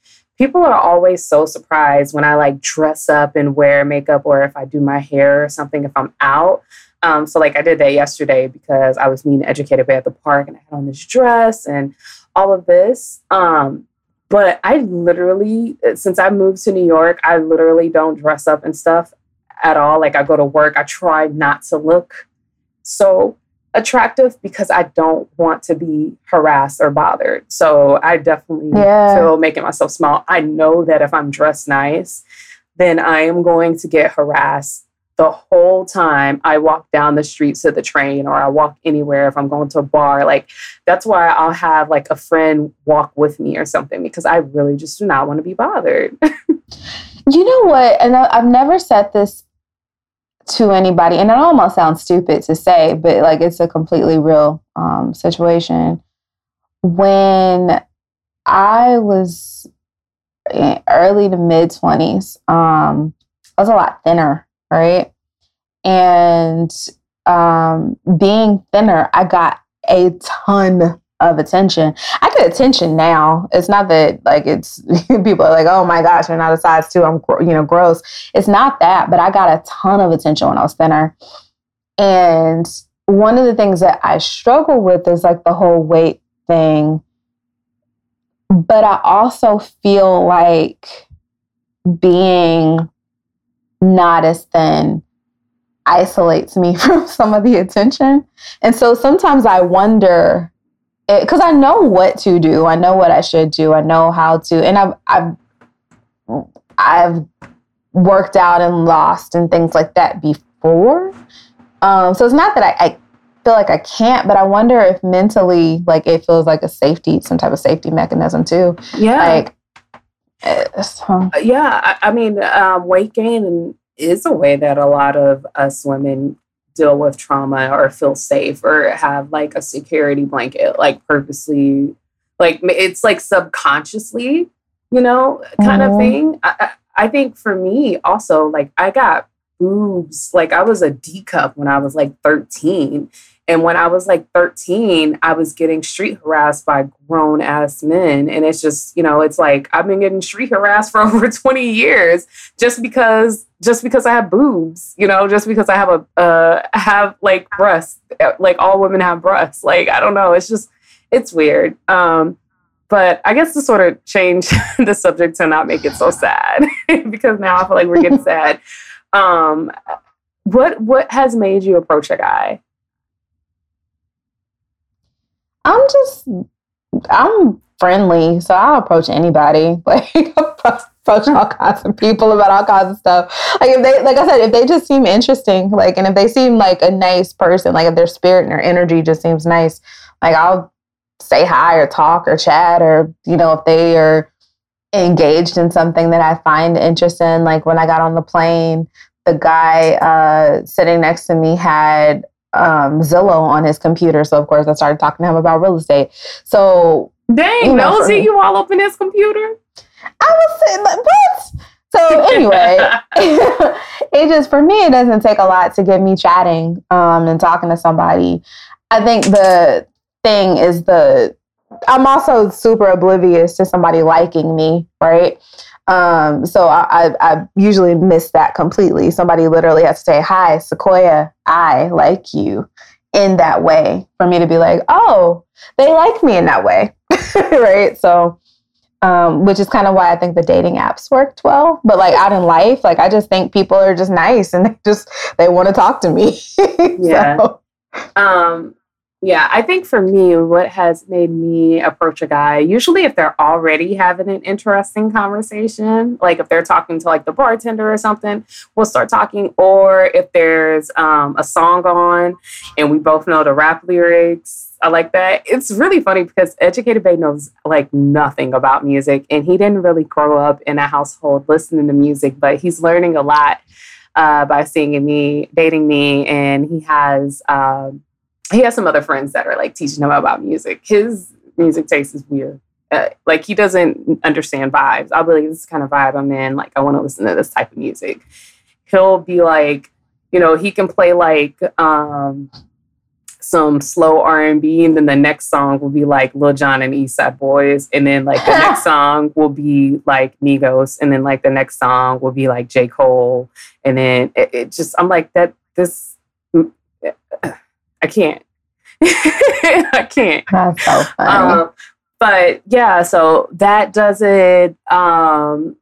People are always so surprised when I like dress up and wear makeup or if I do my hair or something if I'm out. Um, so like I did that yesterday because I was meeting Educated at the park and I had on this dress and all of this. Um, but I literally, since I moved to New York, I literally don't dress up and stuff at all. Like I go to work, I try not to look so attractive because I don't want to be harassed or bothered. So I definitely yeah. feel making myself small. I know that if I'm dressed nice, then I am going to get harassed the whole time I walk down the street to the train or I walk anywhere if I'm going to a bar. Like that's why I'll have like a friend walk with me or something because I really just do not want to be bothered. [LAUGHS] you know what? And I've never said this to anybody, and it almost sounds stupid to say, but like it's a completely real um, situation. When I was early to mid 20s, um, I was a lot thinner right? And um, being thinner, I got a ton of attention. I get attention now. It's not that like it's [LAUGHS] people are like, oh my gosh, you're not a size two. I'm you know gross. It's not that, but I got a ton of attention when I was thinner. And one of the things that I struggle with is like the whole weight thing. But I also feel like being not as thin isolates me [LAUGHS] from some of the attention. And so sometimes I wonder because I know what to do. I know what I should do. I know how to, and I've I've I've worked out and lost and things like that before. Um, so it's not that I, I feel like I can't, but I wonder if mentally, like it feels like a safety, some type of safety mechanism too. Yeah. Like so. Yeah, I, I mean, um, weight gain is a way that a lot of us women deal with trauma or feel safe or have like a security blanket, like purposely, like it's like subconsciously, you know, kind mm-hmm. of thing. I, I think for me also, like I got boobs, like I was a D cup when I was like 13. And when I was like 13, I was getting street harassed by grown ass men. And it's just, you know, it's like I've been getting street harassed [LAUGHS] for over 20 years just because just because I have boobs, you know, just because I have a uh have like breasts. Like all women have breasts. Like I don't know, it's just it's weird. Um but I guess to sort of change [LAUGHS] the subject to not make it so sad [LAUGHS] because now I feel like we're getting sad. Um what what has made you approach a guy? I'm just I'm friendly, so I'll approach anybody. [LAUGHS] Like approach all kinds of people about all kinds of stuff. Like if they like I said, if they just seem interesting, like and if they seem like a nice person, like if their spirit and their energy just seems nice, like I'll say hi or talk or chat or you know if they are engaged in something that I find interesting. Like when I got on the plane, the guy uh, sitting next to me had um, Zillow on his computer. So of course I started talking to him about real estate. So dang, you know, nosy, you all up in his computer. I was saying, like, what? So anyway, [LAUGHS] it just for me it doesn't take a lot to get me chatting um, and talking to somebody. I think the thing is the I'm also super oblivious to somebody liking me, right? Um, so I, I, I, usually miss that completely. Somebody literally has to say, Hi, Sequoia, I like you in that way for me to be like, Oh, they like me in that way. [LAUGHS] right. So, um, which is kind of why I think the dating apps worked well. But like out in life, like I just think people are just nice and they just they want to talk to me. [LAUGHS] yeah. So. Um, yeah, I think for me, what has made me approach a guy, usually if they're already having an interesting conversation, like if they're talking to like the bartender or something, we'll start talking. Or if there's um, a song on and we both know the rap lyrics, I like that. It's really funny because Educated Bay knows like nothing about music and he didn't really grow up in a household listening to music, but he's learning a lot uh, by seeing me, dating me, and he has. Um, he has some other friends that are like teaching him about music. His music taste is weird. Uh, like he doesn't understand vibes. I'll be like, this is kind of vibe I'm in. Like I want to listen to this type of music. He'll be like, you know, he can play like um, some slow R and B, and then the next song will be like Lil Jon and East Side Boyz, and then like the next [LAUGHS] song will be like Migos, and then like the next song will be like J Cole, and then it, it just I'm like that. This I can't. [LAUGHS] I can't. That's so funny. Um, but yeah, so that does it. Um,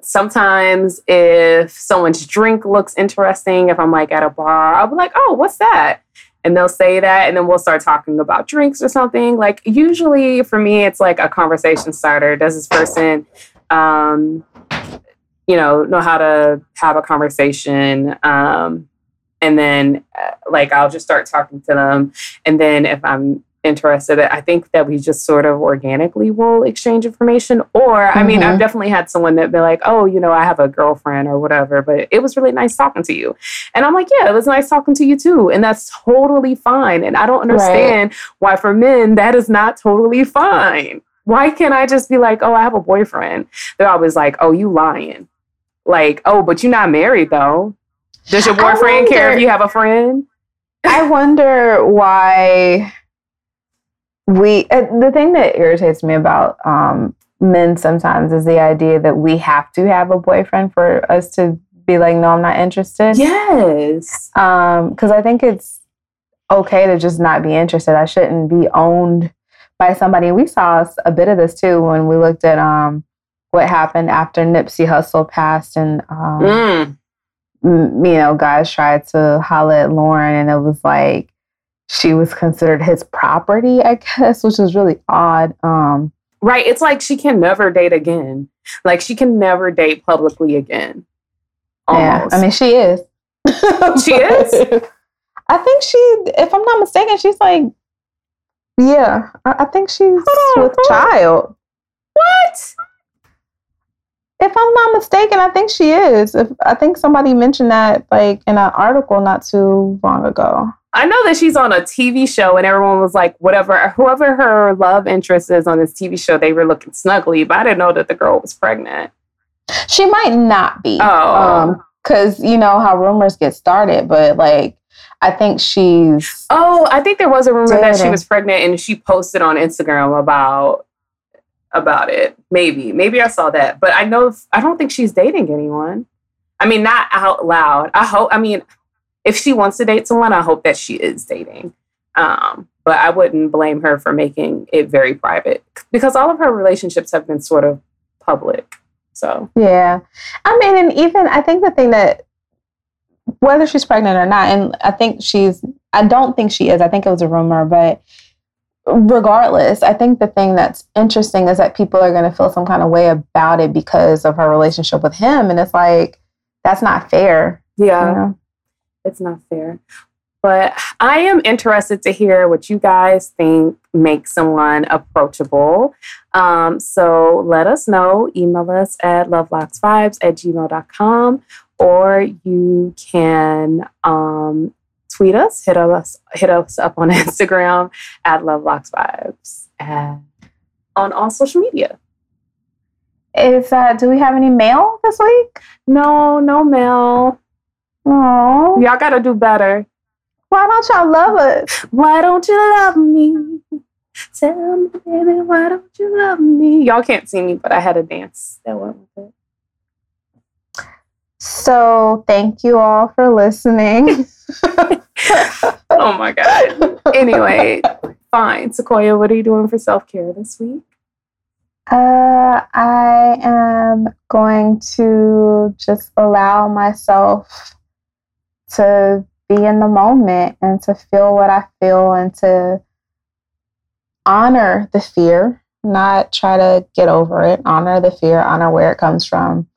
sometimes if someone's drink looks interesting, if I'm like at a bar, I'll be like, oh, what's that? And they'll say that, and then we'll start talking about drinks or something. Like, usually for me, it's like a conversation starter. Does this person, um, you know, know how to have a conversation? Um, and then, uh, like, I'll just start talking to them. And then if I'm interested. I think that we just sort of organically will exchange information. Or, I mean, I've Mhm. definitely had someone that be like, oh, you know, I have a girlfriend or whatever, but it was really nice talking to you. And I'm like, yeah, it was nice talking to you too. And that's totally fine. And I don't understand why for men that is not totally fine. Why can't I just be like, oh, I have a boyfriend? They're always like, oh, you lying. Like, oh, but you're not married though. Does your boyfriend care if you have a friend? [LAUGHS] I wonder why we. Uh, the thing that irritates me about um, men sometimes is the idea that we have to have a boyfriend for us to be like, no, I'm not interested. Yes. because I think it's okay to just not be interested. I shouldn't be owned by somebody. We saw a bit of this too when we looked at um, what happened after Nipsey Hussle passed, and um, Mm. You know, guys tried to holler at Lauren, and it was like she was considered his property, I guess, which was really odd. Um, Right. It's like she can never date again. Like she can never date publicly again. yeah, I mean, she is. [LAUGHS] She is? [LAUGHS] I think she, if I'm not mistaken, she's like, yeah, I, I think she's on, with child. what? If I'm not mistaken, I think she is. If I think somebody mentioned that like in an article not too long ago. I know that she's on a TV show and everyone was like, whatever, whoever her love interest is on this TV show, they were looking snuggly, but I didn't know that the girl was pregnant. She might not be. Oh. Um, because you know how rumors get started, but like I think she's Oh, I think there was a rumor that she was pregnant and she posted on Instagram about about it. Maybe. Maybe I saw that. But I know I don't think she's dating anyone. I mean, not out loud. I hope I mean, if she wants to date someone, I hope that she is dating. Um, but I wouldn't blame her for making it very private because all of her relationships have been sort of public. So yeah. I mean, and even I think the thing that whether she's pregnant or not, and I think she's I don't think she is. I think it was a rumor, but regardless, I think the thing that's interesting is that people are going to feel some kind of way about it because of her relationship with him, and it's like that's not fair. yeah. You know? it's not fair. But I am interested to hear what you guys think makes someone approachable. Um, so let us know. Email us at lovelocksvibes at gmail.com or you can um, tweet us, hit us, hit us up on [LAUGHS] Instagram at lovelocksvibes and on all social media. Is uh, do we have any mail this week? No, no mail. Oh, Y'all got to do better. Why don't y'all love us? Why don't you love me? Tell me, baby, why don't you love me? Y'all can't see me, but I had a dance that went with it. So thank you all for listening. [LAUGHS] [LAUGHS] Oh my God. Anyway, fine. Sequoia, what are you doing for self care this week? Uh, I am going to just allow myself to be in the moment and to feel what I feel and to honor the fear, not try to get over it, honor the fear, honor where it comes from,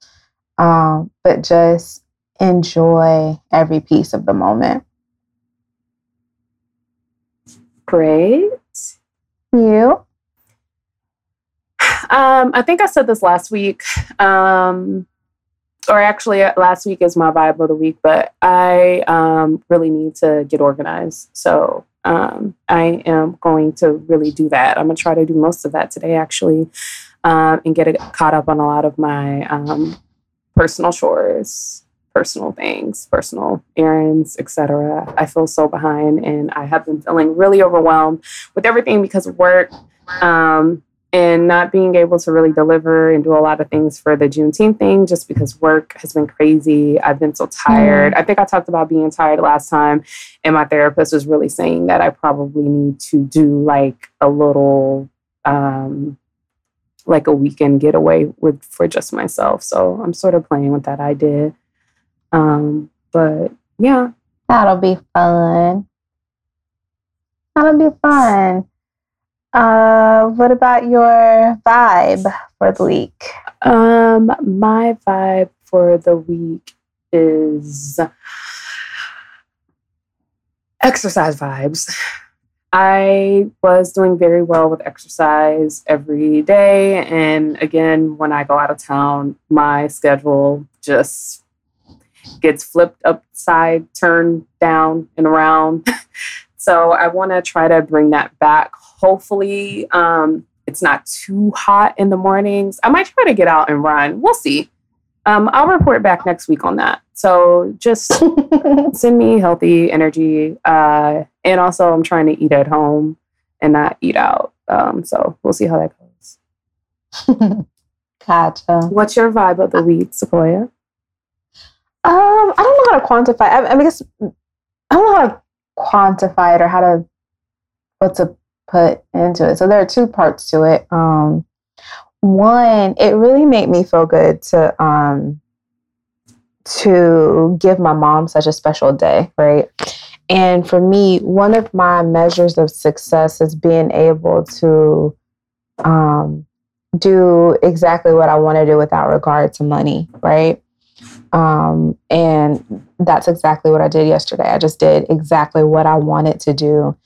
um, but just enjoy every piece of the moment. Great. You? Um, I think I said this last week. Um, or actually, uh, last week is my vibe of the week, but I um, really need to get organized. So um, I am going to really do that. I'm going to try to do most of that today, actually, um, and get it caught up on a lot of my um, personal chores, personal things, personal errands, etc. I feel so behind, and I have been feeling really overwhelmed with everything because of work. Um, and not being able to really deliver and do a lot of things for the Juneteenth thing just because work has been crazy. I've been so tired. Mm. I think I talked about being tired last time, and my therapist was really saying that I probably need to do like a little, um, like a weekend getaway with for just myself. So I'm sort of playing with that idea. Um, but yeah, that'll be fun. That'll be fun. Uh, what about your vibe for the week? Um, my vibe for the week is exercise vibes. I was doing very well with exercise every day. And again, when I go out of town, my schedule just gets flipped upside, turned down, and around. [LAUGHS] so I want to try to bring that back Hopefully, um, it's not too hot in the mornings. I might try to get out and run. We'll see. Um, I'll report back next week on that. So just [LAUGHS] send me healthy energy. Uh, and also, I'm trying to eat at home and not eat out. Um, so we'll see how that goes. [LAUGHS] gotcha. What's your vibe of the week, Sequoia? Um, I don't know how to quantify. I, I, mean, I guess I don't know how to quantify it or how to what to put into it. So there are two parts to it. Um, one, it really made me feel good to um, to give my mom such a special day, right? And for me, one of my measures of success is being able to um, do exactly what I want to do without regard to money, right? Um, and that's exactly what I did yesterday. I just did exactly what I wanted to do.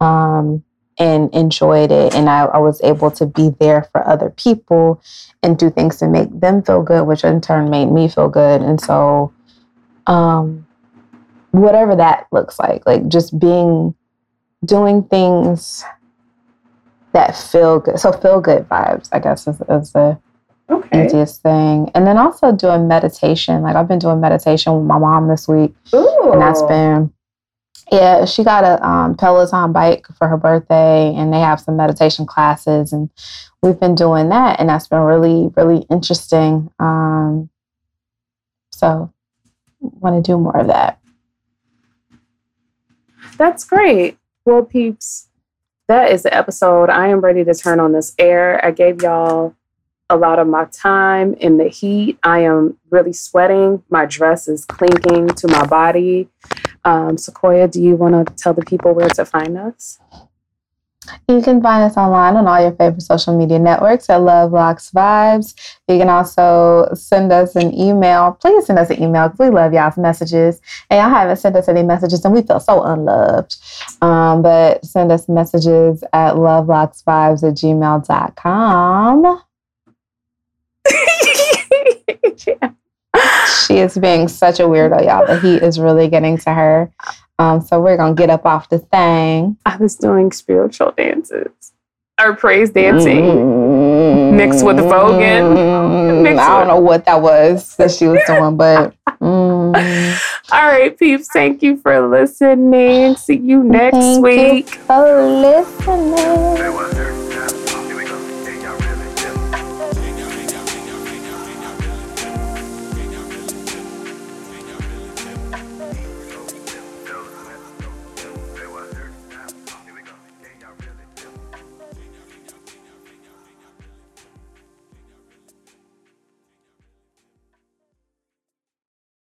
Um, and enjoyed it. And I, I, was able to be there for other people and do things to make them feel good, which in turn made me feel good. And so, um, whatever that looks like, like just being, doing things that feel good. So, feel good vibes, I guess, is, is the okay. easiest thing. And then also doing meditation. Like, I've been doing meditation with my mom this week. Ooh. And that's been yeah, she got a um, Peloton bike for her birthday, and they have some meditation classes, and we've been doing that, and that's been really, really interesting. Um, so, want to do more of that. That's great. Well, peeps, that is the episode. I am ready to turn on this air. I gave y'all a lot of my time in the heat. I am really sweating. My dress is clinking to my body. Um, Sequoia, do you want to tell the people where to find us? You can find us online on all your favorite social media networks at Love Locks Vibes. You can also send us an email. Please send us an email because we love y'all's messages. And y'all haven't sent us any messages and we feel so unloved. Um, but send us messages at lovelocksvibes at gmail.com. yeah. she is being such a weirdo, y'all. The heat is really getting to her. Um, so we're gonna get up off the thing. I was doing spiritual dances or praise dancing mm-hmm. mixed with voguing. Mixed I don't know what that was that she was doing, but. [LAUGHS] Mm. All right, peeps. Thank you for listening. See you next thank week. You for listening.